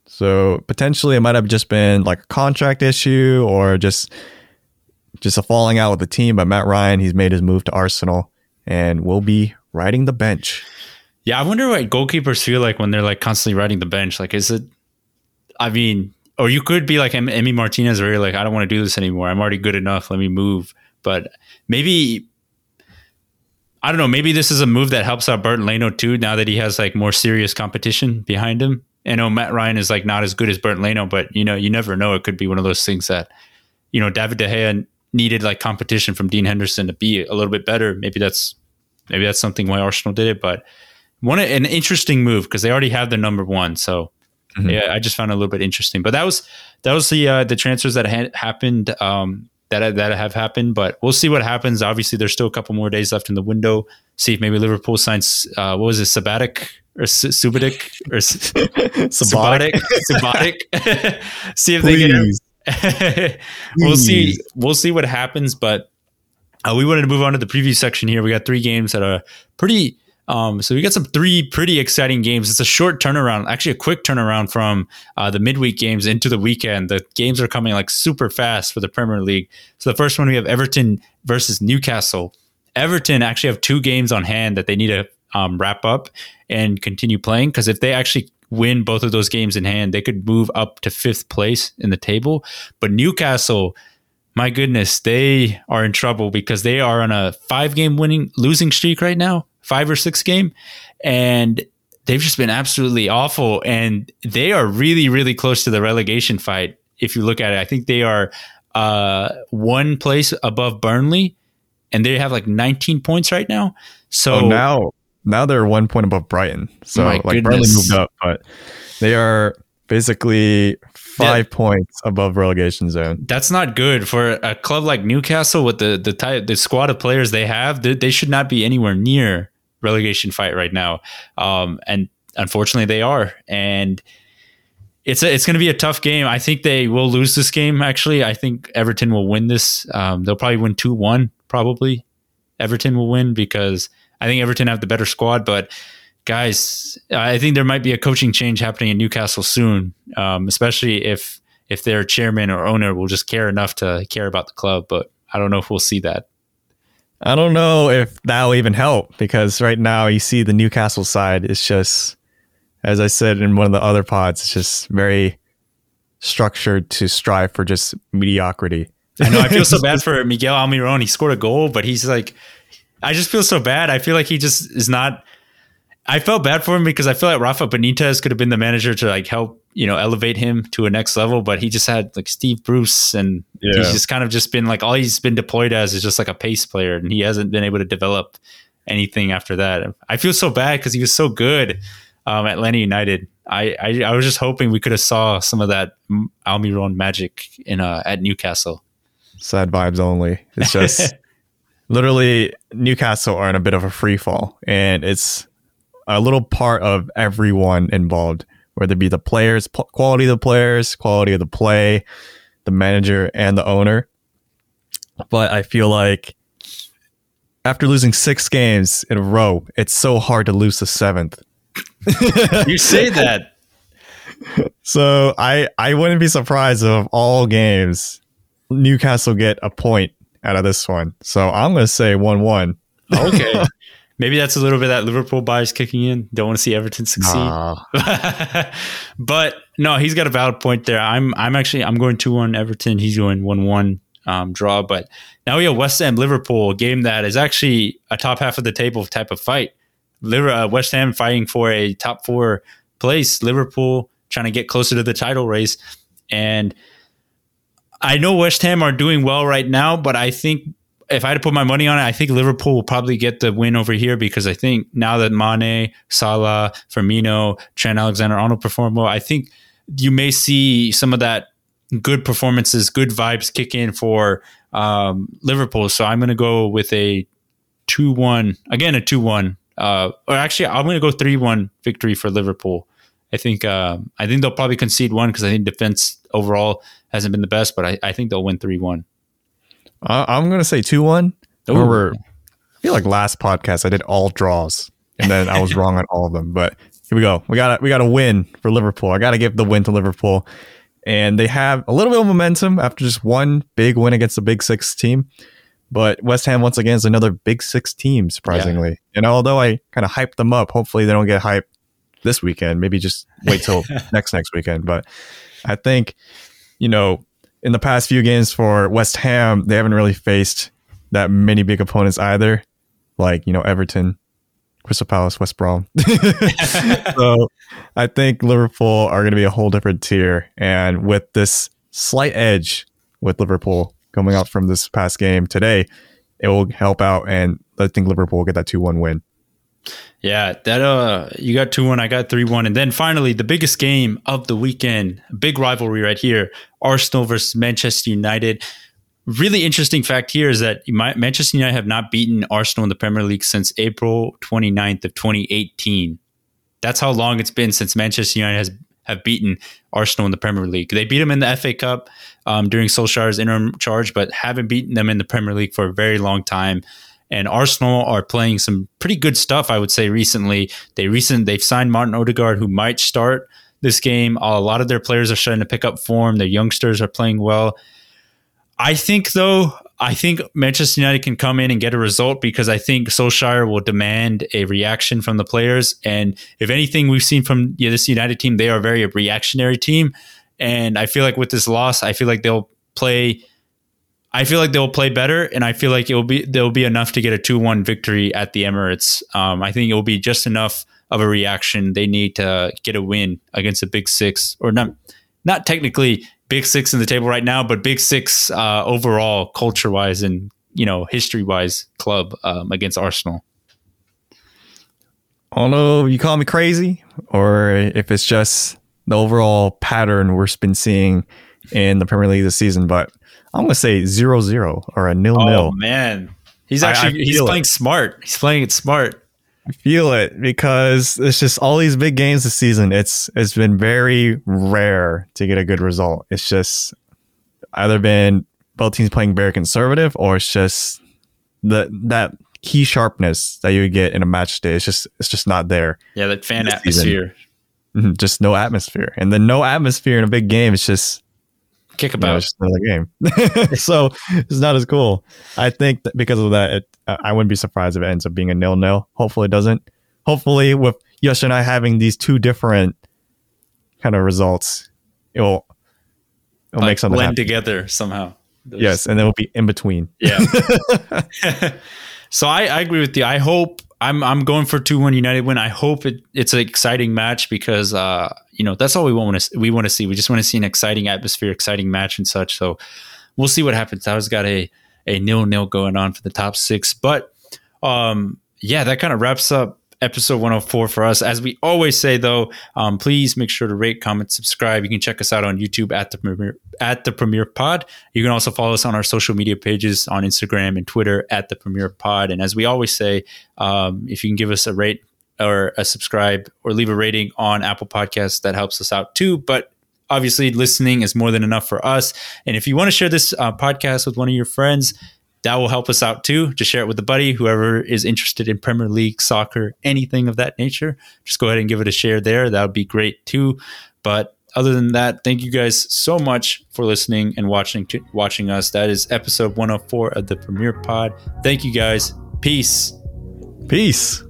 So potentially it might have just been like a contract issue or just just a falling out with the team. But Matt Ryan, he's made his move to Arsenal and will be riding the bench. Yeah, I wonder what goalkeepers feel like when they're like constantly riding the bench. Like, is it? I mean, or you could be like Em- Emi Martinez, where you're like, I don't want to do this anymore. I'm already good enough. Let me move. But maybe I don't know. Maybe this is a move that helps out Bernd Leno too. Now that he has like more serious competition behind him. I know Matt Ryan is like not as good as Bernd Leno, but you know, you never know. It could be one of those things that you know David De Gea needed like competition from Dean Henderson to be a little bit better. Maybe that's maybe that's something why Arsenal did it, but one an interesting move because they already have their number one. So Mhm. yeah, I just found it a little bit interesting. But that was that was the uh, the transfers that had happened um, that that have happened. But we'll see what happens. Obviously, there's still a couple more days left in the window. See if maybe Liverpool signs uh, what was it, Sabatic or S- Subatic or S- <laughs> Sabatic. Sabatic, <laughs> see if they get. <laughs> We'll see. We'll see what happens. But uh, we wanted to move on to the preview section here. We got three games that are pretty. Um, so we got some three pretty exciting games. It's a short turnaround, actually a quick turnaround from uh, the midweek games into the weekend. The games are coming like super fast for the Premier League. So the first one we have Everton versus Newcastle. Everton actually have two games on hand that they need to um, wrap up and continue playing because if they actually win both of those games in hand, they could move up to fifth place in the table. But Newcastle, my goodness, they are in trouble because they are on a five game winning losing streak right now, five or six game. And they've just been absolutely awful. And they are really, really close to the relegation fight. If you look at it, I think they are uh, one place above Burnley and they have like 19 points right now. So Oh, now now they're one point above Brighton. So like Burnley moved up, but they are basically five points above relegation zone. that's not good for a club like Newcastle with the the type the squad of players they have. They, they should not be anywhere near relegation fight right now. Um, and unfortunately, they are. And it's a, it's going to be a tough game. I think they will lose this game. Actually, I think Everton will win this. Um, they'll probably win two one. Probably Everton will win because I think Everton have the better squad. But guys, I think there might be a coaching change happening in Newcastle soon, um, especially if if their chairman or owner will just care enough to care about the club. But I don't know if we'll see that. I don't know if that'll even help because right now you see the Newcastle side is just, as I said in one of the other pods, it's just very structured to strive for just mediocrity. I know. I feel so <laughs> bad for Miguel Almiron. He scored a goal, but he's like, I just feel so bad. I feel like he just is not. I felt bad for him because I feel like Rafa Benitez could have been the manager to like help you know elevate him to a next level, but he just had like Steve Bruce, and Yeah. he's just kind of just been like all he's been deployed as is just like a pace player, and he hasn't been able to develop anything after that. I feel so bad because he was so good um, at Atlanta United. I, I I was just hoping we could have saw some of that Almiron magic in uh, at Newcastle. Sad vibes only. It's just <laughs> literally Newcastle are in a bit of a free fall, and it's a little part of everyone involved, whether it be the players, p- quality of the players, quality of the play, the manager, and the owner. But I feel like after losing six games in a row, it's so hard to lose the seventh. <laughs> you say that. so I I wouldn't be surprised if of all games Newcastle get a point out of this one. So I'm going to say one one. Okay. <laughs> Maybe that's a little bit that Liverpool bias kicking in. Don't want to see Everton succeed. Nah. <laughs> but no, he's got a valid point there. I'm I'm actually I'm going two one Everton. He's going one one um, draw. But now we have West Ham Liverpool, game that is actually a top half of the table type of fight. Liver, uh, West Ham fighting for a top four place. Liverpool trying to get closer to the title race, and I know West Ham are doing well right now, but I think if I had to put my money on it, I think Liverpool will probably get the win over here because I think now that Mane, Salah, Firmino, Trent Alexander Arnold perform well, I think you may see some of that good performances, good vibes kick in for um, Liverpool. So I'm going to go with a 2 1, again, a 2 1. Uh, or actually, I'm going to go 3 1 victory for Liverpool. I think uh, I think they'll probably concede one because I think defense overall hasn't been the best, but I, I think they'll win 3 1. I'm going to say 2 1. Remember, I feel like last podcast I did all draws and then I was <laughs> wrong on all of them. But here we go. We got we got a win for Liverpool. I got to give the win to Liverpool. And they have a little bit of momentum after just one big win against the Big Six team. But West Ham, once again, is another Big Six team, surprisingly. Yeah. And although I kind of hyped them up, hopefully they don't get hyped this weekend. Maybe just wait till <laughs> next next weekend. But I think, you know, in the past few games for West Ham, they haven't really faced that many big opponents either, like you know Everton, Crystal Palace, West Brom. <laughs> so I think Liverpool are going to be a whole different tier, and with this slight edge with Liverpool coming out from this past game today, it will help out, and I think Liverpool will get that two one win. Yeah, that uh you got 2-1, I got 3-1. And then finally the biggest game of the weekend, big rivalry right here, Arsenal versus Manchester United. Really interesting fact here is that Manchester United have not beaten Arsenal in the Premier League since April 29th of 2018. That's how long it's been since Manchester United has have beaten Arsenal in the Premier League. They beat them in the FA Cup um, during Solskjaer's interim charge, but haven't beaten them in the Premier League for a very long time and Arsenal are playing some pretty good stuff. I would say recently they recent they've signed Martin Odegaard, who might start this game. A lot of their players are starting to pick up form. Their youngsters are playing well. I think though, I think Manchester United can come in and get a result because I think Solskjaer will demand a reaction from the players. And if anything we've seen from yeah, this United team, they are a very reactionary team. And I feel like with this loss, I feel like they'll play I feel like they'll play better, and I feel like it will be there will be enough to get a two one victory at the Emirates. Um, I think it will be just enough of a reaction they need to get a win against a Big Six, or not not technically Big Six in the table right now, but Big Six uh, overall, culture wise and you know history wise club um, against Arsenal. I don't know you call me crazy or if it's just the overall pattern we've been seeing in the Premier League this season, but I'm going to say zero zero or a nil oh, nil. Oh man, he's actually I, I he's playing it. smart. He's playing it smart. I feel it because it's just all these big games this season. It's it's been very rare to get a good result. It's just either been both teams playing very conservative, or it's just the that key sharpness that you get in a match day. It's just it's just not there. Yeah, that fan atmosphere. Season. Just no atmosphere, and then no atmosphere in a big game. It's just Kickabout. You know, it's just another game. <laughs> so it's not as cool. I think that because of that, it, I wouldn't be surprised if it ends up being a nil nil. Hopefully it doesn't. Hopefully with Yosh and I having these two different kind of results, it will it'll like make something blend happen. together somehow. Those. Yes, and then we'll be in between. Yeah. <laughs> <laughs> so I, I agree with you. I hope I'm I'm going for two one United win. I hope it, it's an exciting match because uh, you know that's all we want to we want to see. We just want to see an exciting atmosphere, exciting match, and such. So we'll see what happens. I was got a a nil nil going on for the top six, but um, yeah, that kind of wraps up episode 104 for us. As we always say, though, um, please make sure to rate, comment, subscribe. You can check us out on YouTube at the Premier at the Premier Pod. You can also follow us on our social media pages on Instagram and Twitter at the Premier Pod. And as we always say, um, if you can give us a rate or a subscribe or leave a rating on Apple Podcasts, that helps us out too. But obviously, listening is more than enough for us. And if you want to share this uh, podcast with one of your friends, that will help us out too. Just share it with a buddy, whoever is interested in Premier League soccer, anything of that nature. Just go ahead and give it a share there. That would be great too. But other than that, thank you guys so much for listening and watching watching us. That is episode 104 of the Premier Pod. Thank you guys. Peace. Peace.